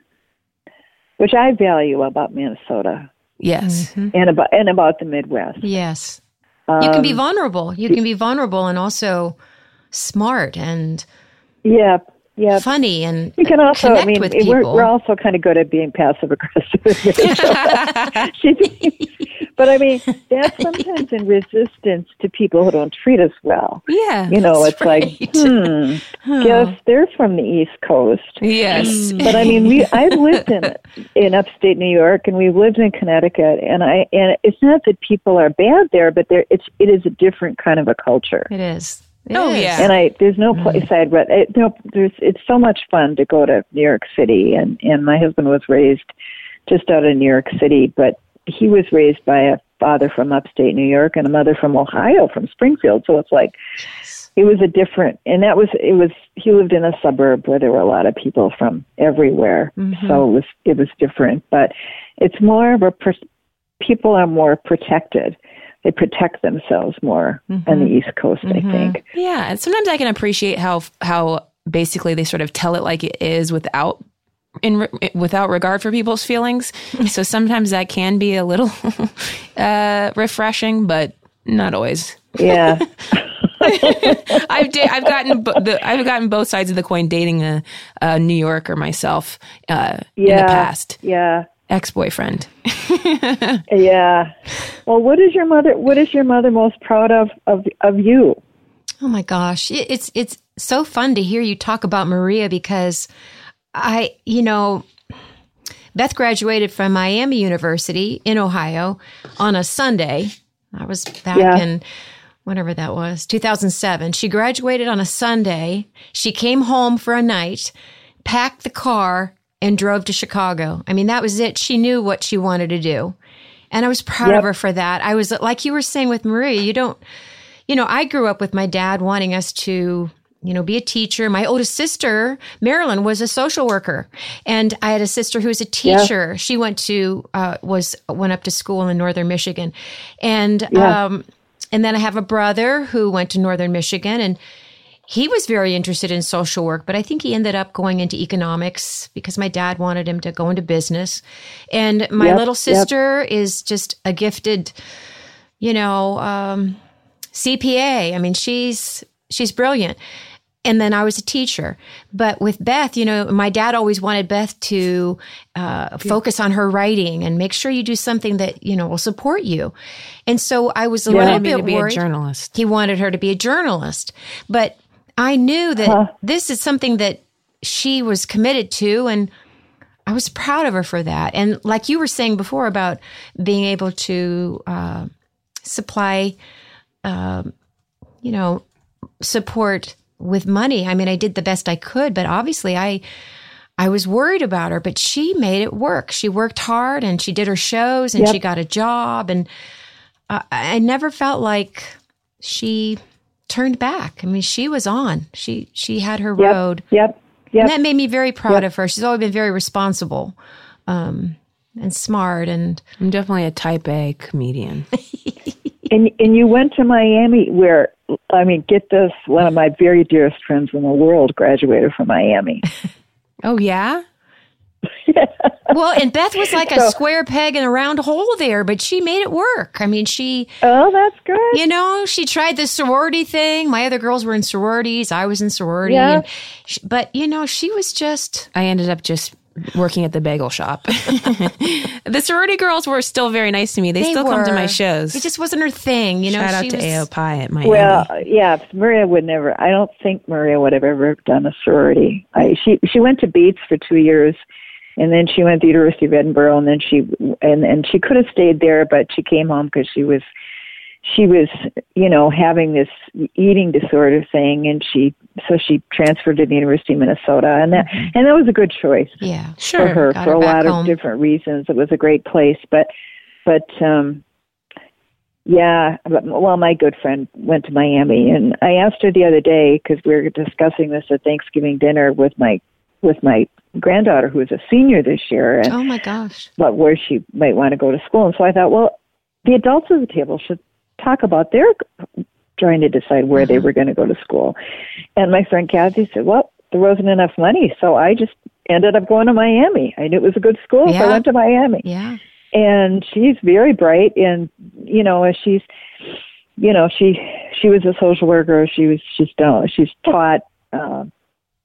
D: which I value about Minnesota.
A: Yes.
D: And about and about the Midwest.
C: yes. You can be
D: Um,
C: vulnerable. You can be vulnerable and also smart and
D: Yeah, yeah.
C: funny and
D: You can also,
C: connect
D: I mean,
C: with
D: we're,
C: people.
D: we're also kind of good at being passive aggressive. (laughs) (laughs) (laughs) But I mean, that's sometimes in resistance to people who don't treat us well.
A: yeah
D: You know, it's like,
C: right.
D: hmm, guess they're from the East Coast.
A: yes
D: But I mean, we I've lived in in upstate New York, and we've lived in Connecticut, and I and it's not that people are bad there, but there it's it is a different kind of a culture.
C: It is. It
A: Oh, yeah.
D: And I there's no place mm. I'd re- it, no there's it's so much fun to go to New York City, and and my husband was raised just out of New York City, but he was raised by a father from upstate New York and a mother from Ohio, from Springfield. So it's like it was a different, and that was it was he lived in a suburb where there were a lot of people from everywhere, mm-hmm. so it was it was different. But it's more of a per- people are more protected. They protect themselves more on the East Coast, I think.
A: Yeah, and sometimes I can appreciate how how basically they sort of tell it like it is without in re- without regard for people's feelings. (laughs) so sometimes that can be a little (laughs) uh, refreshing, but not always.
D: Yeah. (laughs)
A: I've da- I've gotten bo- the, I've gotten both sides of the coin dating a, a New Yorker myself uh, in the past.
D: Yeah.
A: Ex boyfriend. (laughs)
D: Yeah. Well, what is your mother? What is your mother most proud of of of you?
C: Oh my gosh, It- it's it's so fun to hear you talk about Maria because I, you know, Beth graduated from Miami University in Ohio on a Sunday. I was back
D: Yeah.
C: in whatever that was, 2007. She graduated on a Sunday. She came home for a night, packed the car, and drove to Chicago. I mean, that was it. She knew what she wanted to do. And I was proud
D: Yep.
C: of her for that. I was like you were saying with Marie, you don't you know, I grew up with my dad wanting us to, you know, be a teacher. My oldest sister, Marilyn, was a social worker, and I had a sister who was a teacher. She went to uh, was went up to school in northern Michigan, and
D: Yeah.
C: um, and then I have a brother who went to northern Michigan, and he was very interested in social work, but I think he ended up going into economics because my dad wanted him to go into business. And my
D: Yep,
C: little
D: yep.
C: sister is just a gifted, you know, um, CPA. I mean, she's she's brilliant. And then I was a teacher. But with Beth, you know, my dad always wanted Beth to uh, focus on her writing and make sure you do something that you know will support you. And so I was a
A: He
C: little
A: wanted me
C: bit
A: to be
C: worried.
A: a journalist.
C: He wanted her to be a journalist. But I knew that this is something that she was committed to and I was proud of her for that. And like you were saying before about being able to uh, supply, um, you know, support with money. I mean, I did the best I could, but obviously I. I was worried about her, but she made it work. She worked hard and she did her shows and
D: Yep.
C: she got a job. And I, I never felt like she turned back. I mean, she was on. She she had her
D: Yep.
C: road.
D: Yep. Yep.
C: And that made me very proud
D: Yep.
C: of her. She's always been very responsible um, and smart. And
A: I'm definitely a type A comedian. (laughs)
D: And and you went to Miami, where I mean, get this: one of my very dearest friends in the world graduated from Miami. (laughs)
A: oh yeah,
C: well, and Beth was like a square peg in a round hole there, but she made it work. I mean, she,
D: Oh, that's good.
C: you know, she tried the sorority thing. My other girls were in sororities. I was in sorority.
D: Yeah.
C: And she, but, you know, she was just,
A: I ended up just working at the bagel shop. (laughs) the sorority girls were still very nice to me. They,
C: they
A: still come to my shows.
C: It just wasn't her thing, you know.
A: Shout out
C: she
A: to
C: was,
A: AO Pie at Miami.
D: Well, yeah, Maria would never. I don't think Maria would have ever done a sorority. I, she she went to Beats for two years, and then she went to the University of Edinburgh, and then she and and she could have stayed there, but she came home because she was she was you know having this eating disorder thing, and she so she transferred to the University of Minnesota, and that and that was a good choice
C: Yeah.
D: for
A: sure.
D: her
C: got
D: for
C: her
D: a lot
C: home.
D: of different reasons. It was a great place, but but um yeah, well, my good friend went to Miami, and I asked her the other day because we were discussing this at Thanksgiving dinner with my with my granddaughter who is a senior this year, and
C: Oh my gosh.
D: about where she might want to go to school. And so I thought, well, the adults at the table should talk about their trying to decide where they were going to go to school. And my friend Kathy said, well, there wasn't enough money, so I just ended up going to Miami. I knew it was a good school, so I went to Miami.
C: Yeah.
D: And she's very bright, and you know, as she's, you know, she she was a social worker. She was she's done she's taught. Uh,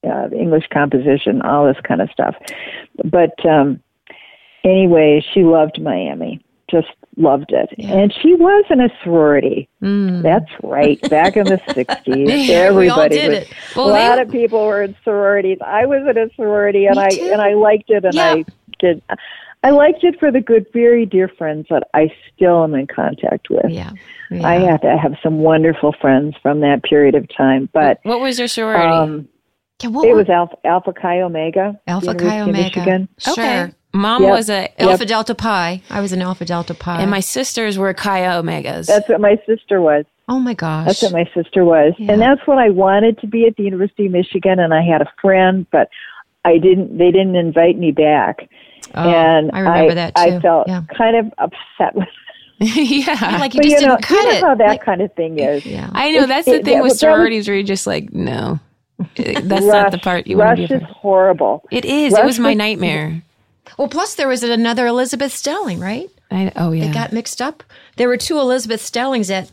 D: uh, English composition, all this kind of stuff. But um, anyway, she loved Miami, just loved it.
C: Yeah.
D: And she was in a sorority.
C: Mm.
D: That's right. Back in the (laughs) 60s,
C: Yeah, we all
D: everybody
C: did
D: was.
C: it.
D: a lot
A: they-
D: of people were in sororities. I was in a sorority, and
C: Me
D: I
C: too.
D: and I liked it, and
C: Yeah.
D: I did. I liked it for the good, very dear friends that I still am in contact with.
C: Yeah.
D: I have to have some wonderful friends from that period of time, but
A: what was your sorority?
D: um,
C: Yeah, what
D: it
C: were-
D: was Alpha, Alpha Chi Omega.
C: Alpha
D: University
C: Chi Omega.
D: Michigan.
C: Sure.
A: okay. Mom
D: Yep.
A: was a,
C: Alpha Delta Pi. I was an Alpha Delta Pi.
A: and my sisters were Chi Omegas.
D: That's what my sister was.
C: oh my gosh.
D: That's what my sister was.
C: Yeah.
D: And that's what I wanted to be at the University of Michigan and I had a friend but I didn't they didn't invite me back.
C: oh,
D: and
C: I remember that too.
D: I felt
C: yeah.
D: kind of upset with (laughs)
A: yeah.
C: like you
D: but
C: just
D: you know,
C: didn't cut
D: you know
C: it.
D: how that
C: Like-
D: kind of thing is.
C: yeah.
A: I know that's the
D: it-
A: thing
D: yeah,
A: with
D: but was-
A: sororities where you're just like, no, (laughs) that's not the part you
D: Rush
A: want to be.
D: is horrible.
A: It is. It was my
D: was-
A: nightmare.
C: Well, plus there was another Elizabeth Stelling, right?
A: I, oh yeah.
C: They got mixed up. There were two Elizabeth Stellings at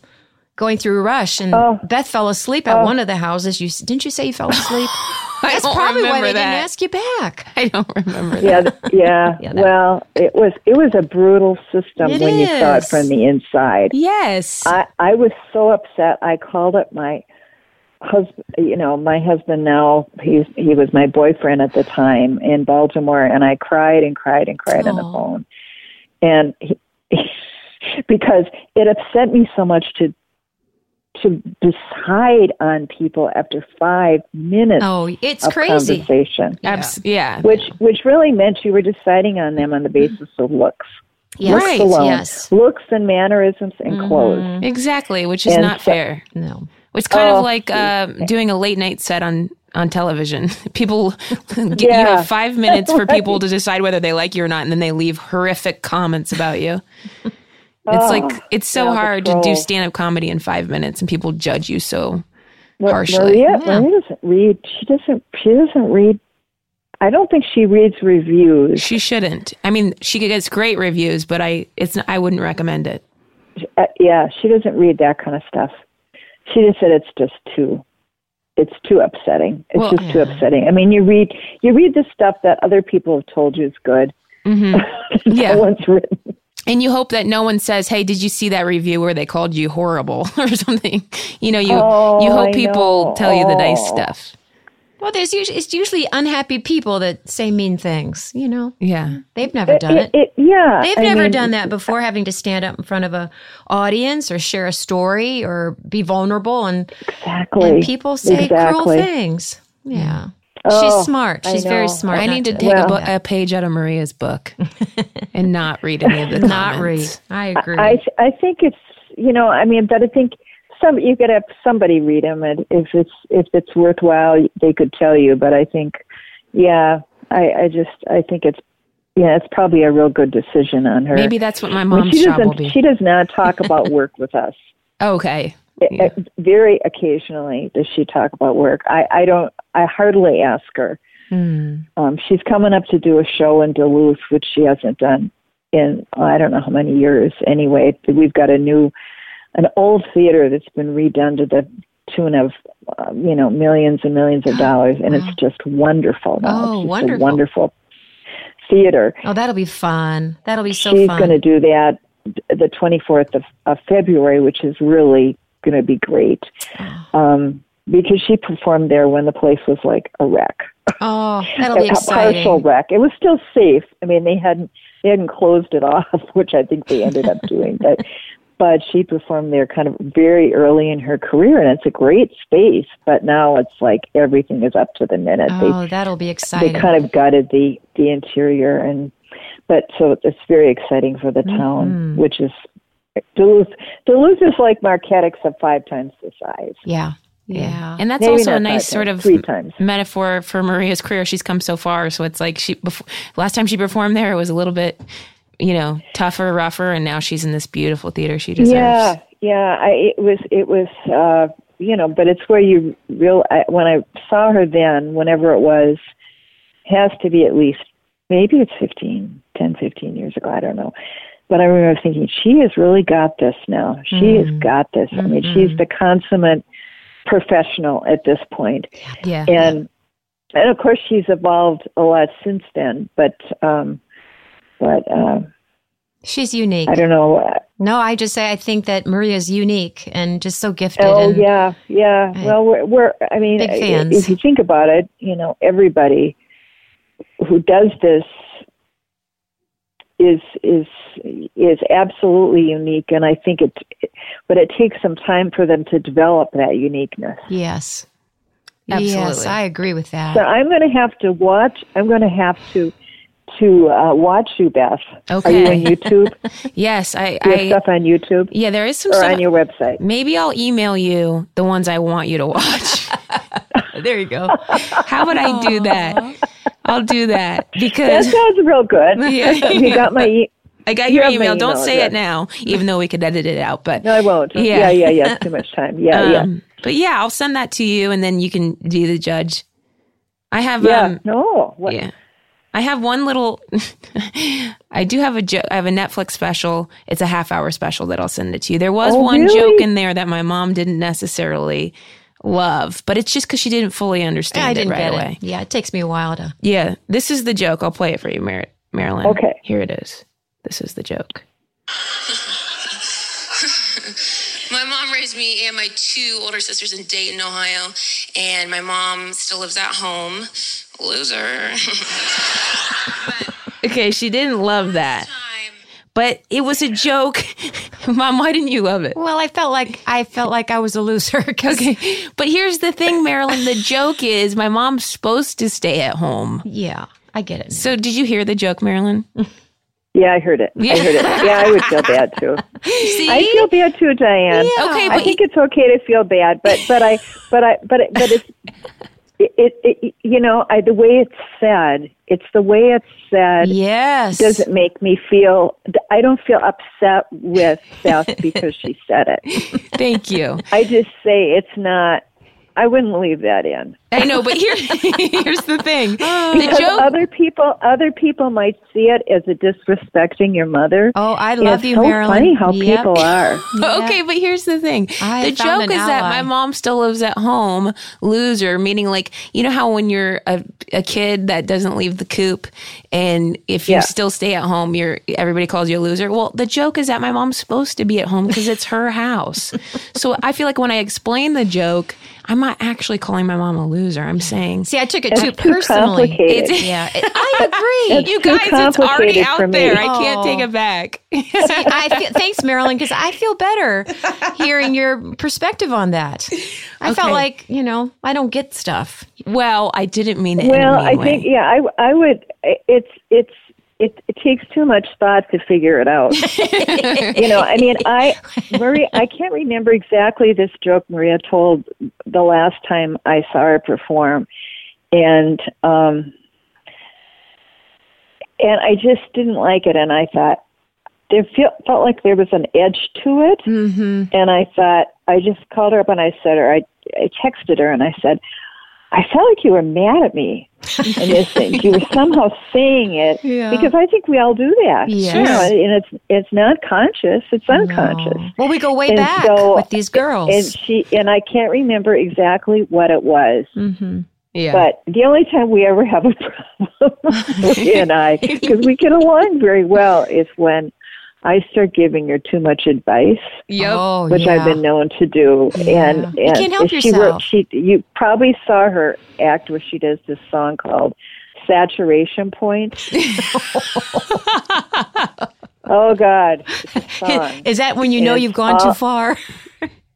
C: going through Rush, and
D: Oh.
C: Beth fell asleep at oh. one of the houses. You didn't you say you fell asleep? (laughs)
A: I
C: That's
A: don't
C: probably why they
A: that.
C: didn't ask you back.
A: I don't remember that.
D: Yeah, th- yeah. (laughs)
C: Yeah, that-
D: well, it was it was a brutal system
C: It
D: when you saw it from the inside.
A: Yes.
D: I I was so upset. I called up my husband. You know, my husband now. He's he was my boyfriend at the time in Baltimore, and I cried and cried and cried on the phone, and he, (laughs) because it upset me so much to to decide on people after five minutes
C: Oh, it's
D: of
C: crazy.
D: conversation,
A: Abs- yeah.
D: which which really meant you were deciding on them on the basis of looks.
C: Yes,
D: looks
A: Right,
D: alone.
C: yes.
D: Looks and mannerisms and clothes. Mm-hmm.
A: Exactly, which is
D: And
A: not
D: so-
A: fair.
C: No.
A: It's kind
D: Oh,
A: of like uh, doing a late night set on on television. (laughs) People, (laughs) get, you have five minutes for people (laughs) to decide whether they like you or not, and then they leave horrific comments about you. It's
D: Oh,
A: like it's so
D: yeah,
A: hard to do stand up comedy in five minutes, and people judge you so harshly.
D: Maria, yeah. Maria doesn't read. She doesn't. She doesn't read. I don't think she reads reviews.
A: She shouldn't. I mean, she gets great reviews, but I it's I wouldn't recommend it.
D: Uh, yeah, she doesn't read that kind of stuff. She just said it's just too it's too upsetting. It's well, just yeah. too upsetting. I mean, you read you read the stuff that other people have told you is good.
A: Mm-hmm. (laughs) yeah,
D: no one's written.
A: And you hope that no one says, "Hey, did you see that review where they called you horrible (laughs) or something?" You know, you
D: oh,
A: you hope people tell you the nice stuff.
C: Well, there's usually it's usually unhappy people that say mean things. You know.
A: Yeah.
C: They've never done it.
D: it, it yeah.
C: They've I never mean, done that before, having to stand up in front of a audience or share a story or be vulnerable and
D: exactly.
C: And people say
D: exactly.
C: cruel things. Yeah.
D: Oh,
C: She's smart. She's very smart.
A: I need to, to take well, a, a, page out of Maria's book (laughs) and not read any of the
C: Not read. I agree.
D: I I think it's you know I mean, but I think some you could have somebody read them, and if it's if it's worthwhile, they could tell you. But I think, yeah, I I just I think it's yeah, it's probably a real good decision on her.
A: Maybe that's what my mom's
D: I mean,
A: she job will be.
D: She does not talk about (laughs) work with us.
A: Okay.
D: Yeah. very occasionally does she talk about work. I I don't. I hardly ask her.
A: Hmm.
D: Um, she's coming up to do a show in Duluth, which she hasn't done in I don't know how many years. Anyway, we've got a new an old theater that's been redone to the tune of uh, you know millions and millions of dollars, and wow. it's just wonderful. Now.
C: Oh,
D: it's
C: wonderful!
D: wonderful theater.
C: Oh, that'll be fun. That'll be so
D: She's
C: fun.
D: going to do that the 24th of, of February, which is really going to be great. Um, because she performed there when the place was like a wreck.
C: Oh, (laughs) that'll be
D: a,
C: exciting.
D: A partial wreck. It was still safe. I mean, they hadn't they hadn't closed it (laughs) off, which I think they ended up doing. But but she performed there kind of very early in her career, and it's a great space. But now it's like everything is up to the minute.
C: Oh, they, that'll be exciting.
D: They kind of gutted the the interior, and but so it's very exciting for the town,
C: mm-hmm.
D: which is Duluth. Duluth is like Marquette, except five times the size.
C: Yeah. Yeah.
A: And that's
D: Maybe
A: also a nice
D: times,
A: sort of
D: times.
A: metaphor for Maria's career. She's come so far. So it's like she, before, last time she performed there, it was a little bit you know, tougher, rougher, and now she's in this beautiful theater she deserves.
D: Yeah, yeah. I, it was, it was, uh, you know, but it's where you real. I, when I saw her then, whenever it was, has to be at least maybe it's 15, 10, 15 years ago. I don't know. But I remember thinking, she has really got this now. She mm-hmm. has got this. I mean,
C: mm-hmm.
D: she's the consummate professional at this point.
C: Yeah.
D: And and of course she's evolved a lot since then. But um, but uh,
C: she's unique.
D: I don't know.
C: No, I just say I think that Maria's unique and just so gifted.
D: Oh yeah, yeah. well, we're, we're I mean,
C: big fans.
D: if you think about it, you know, everybody who does this is is is absolutely unique, and I think it, but it takes some time for them to develop that uniqueness.
C: Yes.
A: Absolutely.
C: Yes, I agree with that.
D: So I'm going to have to watch. I'm going to have to to uh, watch you, Beth.
A: Okay.
D: Are you on YouTube? (laughs)
A: yes, I.
D: Do you
A: I,
D: stuff on YouTube?
A: Yeah, there is some
D: or
A: stuff
D: on your website.
A: Maybe I'll email you the ones I want you to watch. (laughs)
C: there you go.
A: How would I do that? I'll do that because
D: that sounds real good. (laughs)
A: Yeah.
D: you got my. E-
A: I got
D: you
A: your email.
D: email.
A: Don't say
D: address.
A: it now, even though we could edit it out. But
D: no, I won't.
A: Yeah,
D: yeah, yeah. yeah. Too much time. Yeah,
A: um,
D: yeah.
A: But yeah, I'll send that to you, and then you can be the judge. I have.
D: Yeah.
A: Um,
D: no. What?
A: Yeah. I have one little. (laughs) I do have a jo- I have a Netflix special. It's a half hour special that I'll send it to you. There was
D: Oh,
A: one
D: really?
A: joke in there that my mom didn't necessarily love, but it's just because she didn't fully understand
C: I didn't
A: it right
C: get
A: away.
C: it. Yeah, it takes me a while to.
A: Yeah, this is the joke. I'll play it for you, Mar- Marilyn.
D: Okay.
A: Here it is. This is the joke. (laughs)
E: My mom raised me and my two older sisters in Dayton, Ohio, and my mom still lives at home. Loser. (laughs)
A: Okay, she didn't love that, but it was a joke. (laughs) Mom, why didn't you love it?
C: Well, I felt like I felt like I was a loser. (laughs)
A: Okay, but here's the thing, Marilyn. The joke is my mom's supposed to stay at home.
C: Yeah, I get it.
A: So, did you hear the joke, Marilyn?
D: Yeah, I heard it.
A: Yeah.
D: I heard it. Yeah, I would feel bad too. (laughs)
A: See,
D: I feel bad too, Diane.
A: okay,
D: I
A: but
D: think it's okay to feel bad, but but I but I but it, but it's it, it, it you know I the way it's said. It's the way it's said.
C: yes.
D: Doesn't make me feel. I don't feel upset with Beth because she said it. (laughs)
A: thank you.
D: I just say it's not. I wouldn't leave that in.
A: I know, but here, (laughs) here's the thing. (laughs) the
D: Because
A: joke.
D: other people, other people might see it as a disrespecting your mother.
C: Oh, I love
D: it's
C: you,
D: so
C: Marilyn.
D: funny how
C: Yep.
D: people are. (laughs)
A: Okay, but here's the thing.
C: I
A: the joke
C: an
A: is that my mom still lives at home, loser, meaning like, you know how when you're a, a kid that doesn't leave the coop and if you
D: Yeah.
A: still stay at home, you're everybody calls you a loser. Well, the joke is that my mom's supposed to be at home because it's her house. so I feel like when I explain the joke, I'm not actually calling my mom a loser. I'm saying
C: See, I took it
D: It's
C: too
D: too
C: personally.
D: complicated.
A: It's-
C: yeah, it- (laughs) I agree.
D: It's
A: you guys, it's already out there. I can't take it back. (laughs)
C: See, I feel, thanks, Marilyn, because I feel better hearing your perspective on that. I felt like you know I don't get stuff.
A: well, I didn't mean it.
D: Well,
A: in a
D: I
A: mean way.
D: think yeah, I I would. It's it's it, it takes too much thought to figure it out. (laughs) you know, I mean, I Maria, I can't remember exactly this joke Maria told the last time I saw her perform, and um, and I just didn't like it, and I thought there feel, felt like there was an edge to it,
C: Mm-hmm.
D: and I thought I just called her up and I said her, I I texted her and I said. I felt like you were mad at me in this (laughs) thing. You were somehow saying it
C: Yeah.
D: because I think we all do that.
C: Yes.
D: You know, and it's it's not conscious; it's unconscious.
C: No. Well, we go way
D: And
C: back
D: so-
C: with these girls.
D: And she and I can't remember exactly what it was,
C: mm-hmm.
A: yeah.
D: but the only time we ever have a (laughs) problem, (laughs) she and I, because we get along very well, is when I start giving her too much advice,
A: yep.
C: Oh,
D: which
C: yeah.
D: I've been known to do. And and
C: You can't help
D: she
C: yourself.
D: she you probably saw her act where she does this song called Saturation Point. (laughs) (laughs) oh God, it's a song.
C: Is that when you know
D: It's
C: you've gone too far? (laughs)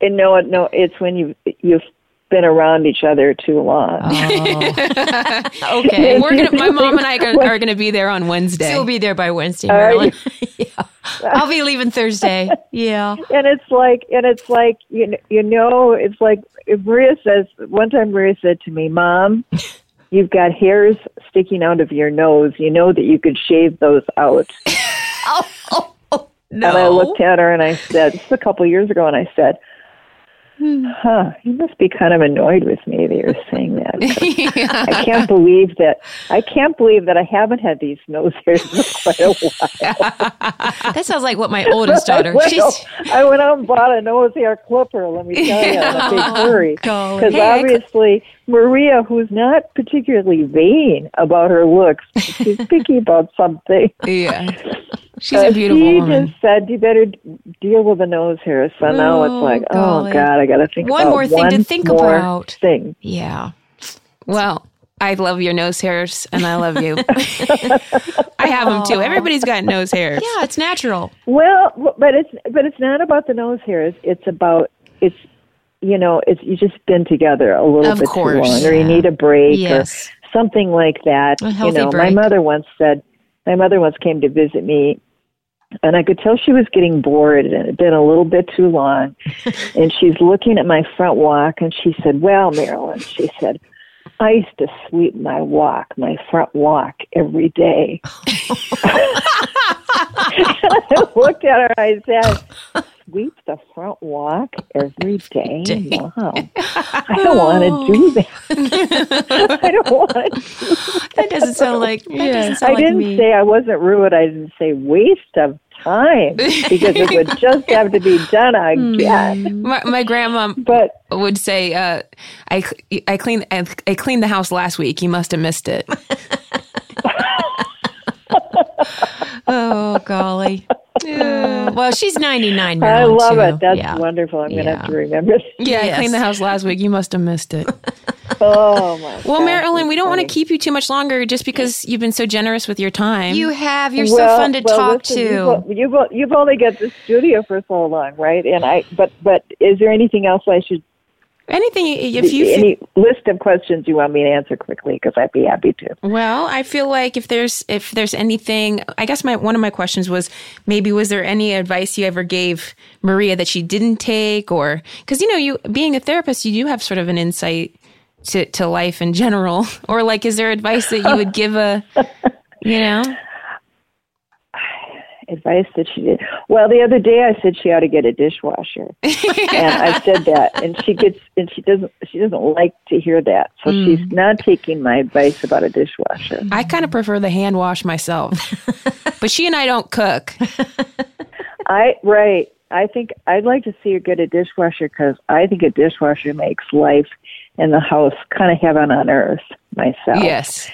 D: And no, no, it's when you you've been around each other too long.
C: Oh. okay.
A: We're gonna. My mom and I are, are gonna be there on Wednesday.
C: She'll be there by Wednesday,
D: Are
C: Marilyn. yeah. (laughs) I'll be leaving Thursday. Yeah.
D: And it's like, and it's like, you know, you know, it's like if Maria says. One time, Maria said to me, "Mom, (laughs) you've got hairs sticking out of your nose. You know that you could shave those out." (laughs)
C: Oh, oh, oh, no.
D: And I looked at her and I said, "This is a couple years ago," and I said. Hmm. Huh, you must be kind of annoyed with me that you're saying that. (laughs) I can't believe that. I can't believe that I haven't had these nose hairs for quite a while. (laughs)
C: that sounds like what my oldest (laughs) daughter.
D: Well,
C: She's
D: I went out and bought a nose hair clipper. Let me tell you, in a big oh,
C: hurry.
D: Because
A: Hey,
D: obviously, Maria, who's not particularly vain about her looks, she's picky about something.
A: yeah. She's a beautiful
D: she
A: woman.
D: just said, "You better deal with the nose hair." So now it's
C: Oh,
D: like, oh,
C: golly.
D: oh God, I got to think.
C: One
D: about
C: more thing to
D: one
C: think
D: more
C: about.
D: Thing.
C: yeah.
A: Well, I love your nose hairs, and I love you. (laughs) I have them too. Everybody's got nose hairs.
C: Yeah, it's natural.
D: Well, but it's but it's not about the nose hairs. It's about it's you know it's you just been together a little
A: Of
D: bit
A: course,
D: too long, or you need a break,
C: Yes.
D: or something like that. You know, my mother once said, my mother once came to visit me, and I could tell she was getting bored, and it had been a little bit too long. (laughs) and she's looking at my front walk, and she said, "Well, Marilyn," she said. I used to sweep my walk, my front walk, every day. and (laughs) (laughs) I looked at her. I said, "Sweep the front walk every day? Wow, (laughs) I don't want to do that. (laughs) I don't want to. (laughs)
C: That doesn't sound like that doesn't sound
D: I didn't
C: me.
D: say I wasn't rude. I didn't say waste of time because it would just have to be done again.
A: My, my grandma
D: But
A: would say, uh, "I I cleaned I, I cleaned the house last week. You must have missed it."
C: Oh golly. Uh, well, she's 99
D: now.
C: I
D: love
C: too.
D: it. That's
C: yeah.
D: wonderful. I'm going to have to remember.
A: Yeah, I cleaned the house last week. You must have missed it. (laughs)
D: Oh my.
A: Well, Marilyn, we don't want to keep you too much longer, just because you've been so generous with your time.
C: You have. You're
D: Well-
C: so fun to
D: well,
C: talk
D: listen,
C: to.
D: You've, you've you've only got the studio for so long, right? And I, but but is there anything else I should?
A: Anything if you
D: any list of questions you want me to answer quickly? Because I'd be happy to.
A: Well, I feel like if there's if there's anything, I guess my one of my questions was maybe was there any advice you ever gave Maria that she didn't take, or because you know you being a therapist, you do have sort of an insight to to life in general, (laughs) or like is there advice that you would give a, you know?
D: Advice that she did. Well, the other day I said she ought to get a dishwasher, (laughs) and I said that, and she gets and she doesn't she doesn't like to hear that, so she's not taking my advice about a dishwasher.
A: I kind of prefer the hand wash myself. (laughs) but she and I don't cook.
D: I right. I think I'd like to see her get a dishwasher because I think a dishwasher makes life in the house kind of heaven on earth. Myself,
A: Yes.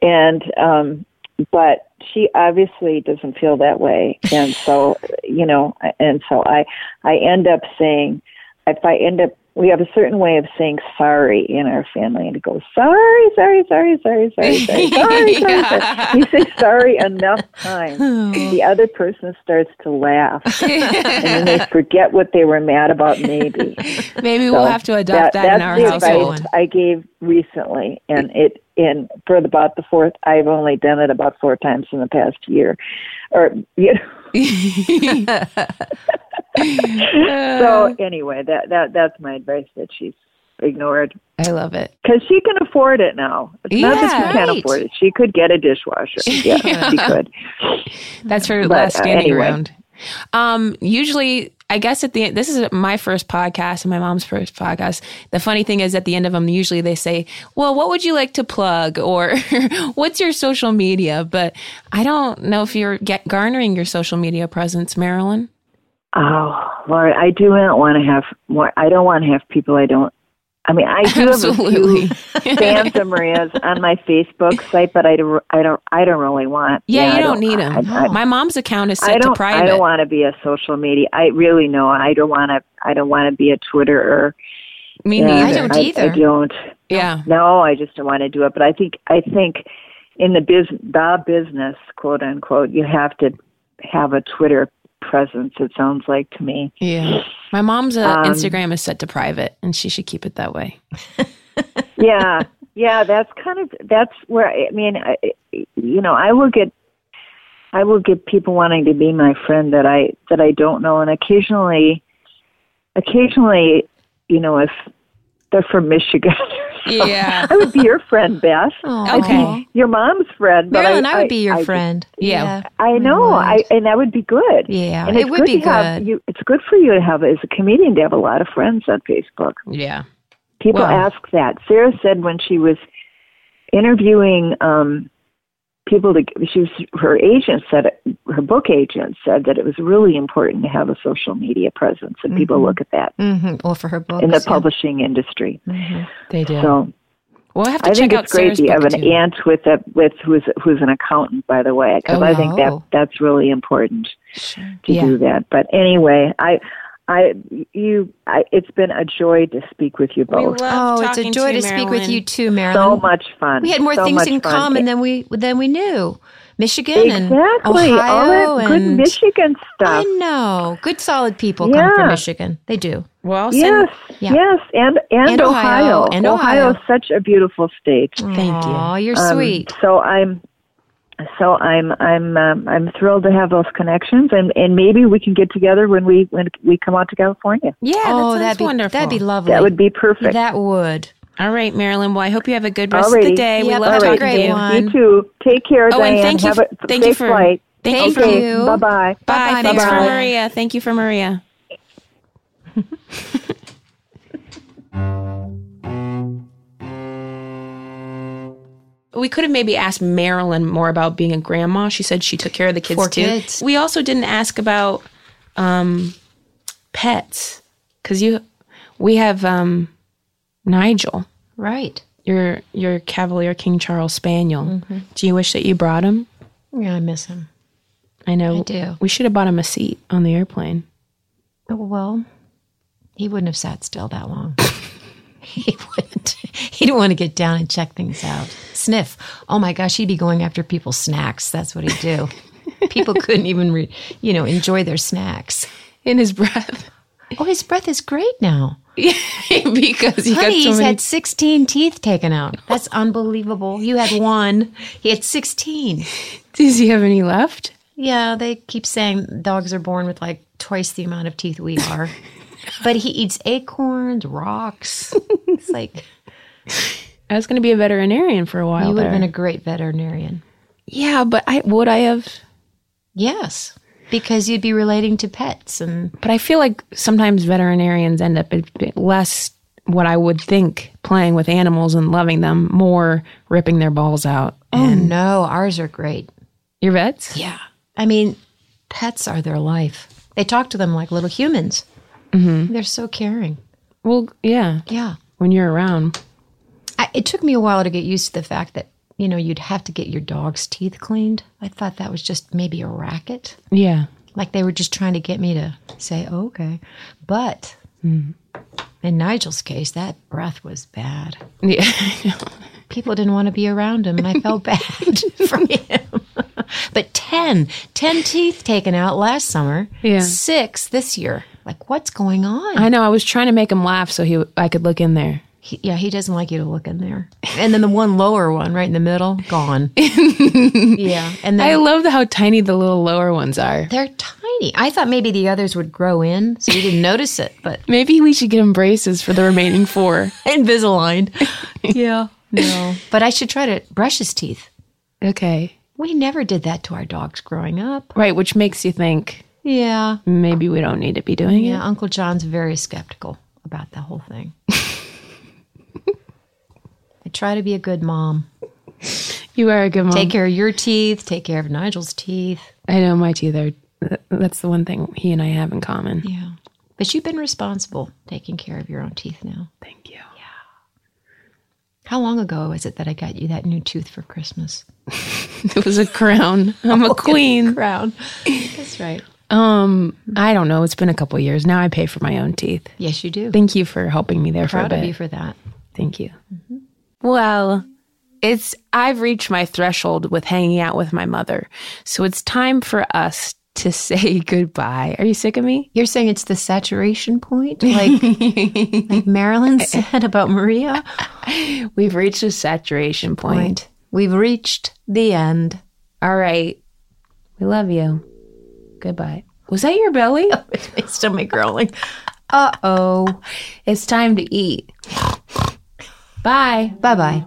D: and um but she obviously doesn't feel that way. And so you know and so i i end up saying if i end up we have a certain way of saying sorry in our family and it goes sorry sorry sorry sorry sorry sorry sorry, (laughs) sorry, sorry. you say sorry enough times oh. the other person starts to laugh (laughs) and then they forget what they were mad about maybe
A: Maybe we'll have to adopt that,
D: that's
A: in our
D: the
A: household.
D: I gave recently, and it in for about the fourth. I've only done it about four times in the past year, or you know. (laughs) so anyway, that that that's my advice that she's ignored
A: I love it.
D: because she can afford it now. It's not that
A: Yeah.
D: she can't
C: Right.
D: afford it; she could get a dishwasher. (laughs) Yeah, she could.
A: That's her
D: But,
A: last
D: uh,
A: standing
D: anyway.
A: ground. Um, usually, I guess at the end, this is my first podcast and my mom's first podcast. The funny thing is, at the end of them, usually they say, "Well, what would you like to plug?" (laughs) or "What's your social media?" But I don't know if you're get garnering your social media presence, Marilyn.
D: Oh Lord, I do not want to have more. I don't want to have people I don't. I mean, I do
A: Absolutely.
D: have a few fans (laughs) of Maria's on my Facebook site, but I don't. I don't. I don't really want.
A: Yeah,
D: I
A: you don't, need them.
D: I, I,
A: my mom's account is
D: I
A: set to
D: don't.
A: private.
D: I don't want to be a social media. I really know. I don't want to. I don't want to be a Twitter or.
A: Me
D: Yeah,
A: neither.
C: I don't
D: I,
C: either.
D: I don't.
A: Yeah.
D: No, I just don't want to do it. But I think. I think, in the biz, the business, quote unquote, you have to have a Twitter presence. It sounds like to me.
A: Yeah. My mom's uh,
D: Um,
A: Instagram is set to private, and she should keep it that way. (laughs)
D: yeah yeah that's kind of that's where i mean I, you know i will get i will get people wanting to be my friend that i that i don't know and occasionally occasionally you know if they're from michigan (laughs) (laughs)
A: Yeah.
D: i would be your friend beth
C: Aw.
A: Okay.
D: your mom's friend but
C: Marilyn, I,
D: I,
C: would be your
D: I,
C: friend.
A: Yeah.
D: I know. I and that would be good.
C: Yeah,
D: and
C: it
D: it's
C: would
D: good
C: be
D: to have
C: good.
D: you. It's good for you to have as a comedian to have a lot of friends on Facebook.
A: Yeah.
D: People
A: Well-
D: ask that. Sarah said when she was interviewing um, people to, she was her agent said her book agent said that it was really important to have a social media presence, and people look at that
C: Mm-hmm. Well, for her book
D: in the
C: yeah.
D: publishing industry.
A: They do.
D: So
A: we'll have to
D: I
A: check
D: think
A: out
D: it's great
A: Sarah's
D: that you have an
A: too.
D: aunt with a with who's who's an accountant, by the way, because
A: Oh,
D: I think that that's really important to
A: Yeah.
D: do that. But anyway, I. I you I, it's been a joy to speak with you
A: We
D: both.
A: love
C: Oh, it's a joy
A: to,
C: to speak with you too, Marilyn.
D: So much fun.
C: We had more
D: So
C: things
D: much
C: in
D: fun.
C: common than we than we knew. Michigan and
D: Exactly.
C: Ohio
D: All that good
C: and
D: Michigan stuff.
C: I know. Good solid people come from Michigan. They do.
A: Well, send,
D: Yes,
C: Yeah.
D: yes, and and,
C: And Ohio,
D: Ohio.
C: and
D: Ohio is such a beautiful state.
A: Thank you.
C: Oh, you're
D: Um,
C: sweet.
D: So I'm, so I'm I'm um, I'm thrilled to have those connections, and and maybe we can get together when we when we come out to California.
A: Yeah,
C: oh,
A: that
C: that'd be
A: wonderful.
C: that'd be lovely.
D: That would be perfect.
C: That would.
A: All right, Marilyn. Well, I hope you have a good rest of the
D: Alrighty.
A: day. we love
C: have
A: talking to you.
C: one.
D: you too. Take care,
A: Oh,
D: Diane.
A: and thank you
D: have
A: for-
D: a
A: thank you
D: safe
A: for-
D: flight.
A: Thank
C: Thank
A: you for
C: you.
D: Bye bye.
A: Bye.
C: Bye-bye,
A: Thanks for Maria. Thank you for Maria. (laughs) we could have maybe asked Marilyn more about being a grandma. She said she took care of the kids
C: Four
A: too.
C: kids.
A: We also didn't ask about um, pets because you we have um, Nigel,
C: Right.
A: your your Cavalier King Charles Spaniel.
C: Mm-hmm.
A: Do you wish that you brought him?
C: Yeah, I miss him.
A: I know.
C: I do.
A: We should have bought him a seat on the airplane.
C: Oh, well, he wouldn't have sat still that long. (laughs) he wouldn't. He didn't want to get down and check things out. Sniff. Oh my gosh, he'd be going after people's snacks. That's what he'd do. (laughs) People couldn't even, re, you know, enjoy their snacks.
A: In his breath.
C: Oh, his breath is great now. (laughs)
A: because he
C: Honey,
A: got so
C: he's
A: many.
C: had 16 teeth taken out. That's unbelievable. You had one. He had 16.
A: Does he have any left?
C: Yeah, they keep saying dogs are born with like twice the amount of teeth we are. (laughs) but he eats acorns, rocks. It's like
A: I was going to be a veterinarian for a while.
C: you would have been a great veterinarian.
A: yeah, but I would I have.
C: Yes. because you'd be relating to pets and
A: But I feel like sometimes veterinarians end up less what I would think playing with animals and loving them, more ripping their balls out.
C: oh no, ours are great.
A: Your vets?
C: Yeah. I mean, pets are their life. They talk to them like little humans. Mm-hmm. They're so caring.
A: Well, yeah.
C: Yeah.
A: When you're around.
C: I, it took me a while to get used to the fact that, you know, you'd have to get your dog's teeth cleaned. I thought that was just maybe a racket.
A: Yeah.
C: Like they were just trying to get me to say, oh, okay. But hmm. in Nigel's case, that breath was bad.
A: Yeah. (laughs)
C: People didn't want to be around him, and I felt bad (laughs) (laughs) for him. but 10, 10 teeth taken out last summer,
A: Yeah.
C: six this year. Like, what's going on?
A: I know. I was trying to make him laugh so he I could look in there.
C: He, yeah, he doesn't like you to look in there. And then the one lower one right in the middle, gone. (laughs) yeah. And then
A: I love how tiny the little lower ones are.
C: they're tiny. I thought maybe the others would grow in so you didn't notice it, but (laughs)
A: Maybe we should get him braces for the remaining four. (laughs)
C: Invisalign. yeah. No. But I should try to brush his teeth.
A: Okay.
C: We never did that to our dogs growing up.
A: Right, which makes you think
C: Yeah.
A: maybe we don't need to be doing it.
C: Yeah. Uncle John's very skeptical about the whole thing. Try to be a good mom.
A: You are a good mom.
C: Take care of your teeth, take care of Nigel's teeth.
A: I know my teeth are. That's the one thing he and I have in common.
C: Yeah. But you've been responsible taking care of your own teeth now.
A: Thank you. Yeah.
C: How long ago is it that I got you that new tooth for Christmas? (laughs)
A: It was a crown. (laughs) I'm a queen.
C: Crown. That's right.
A: Um, I don't know. It's been a couple years now. I pay for my own teeth.
C: Yes, you do.
A: Thank you for helping me there for a
C: Proud of you for that.
A: Thank you. Well, it's I've reached my threshold with hanging out with my mother. So it's time for us to (laughs) say goodbye. Are you sick of me?
C: You're saying it's the saturation point, like (laughs) like Marilyn said about Maria. (laughs)
A: We've reached a saturation point.
C: Point. We've reached the end.
A: All right. We love you. Goodbye. Was that your belly?
C: It's my stomach growling. Uh oh.
A: It's time to eat. Bye.
C: Bye bye.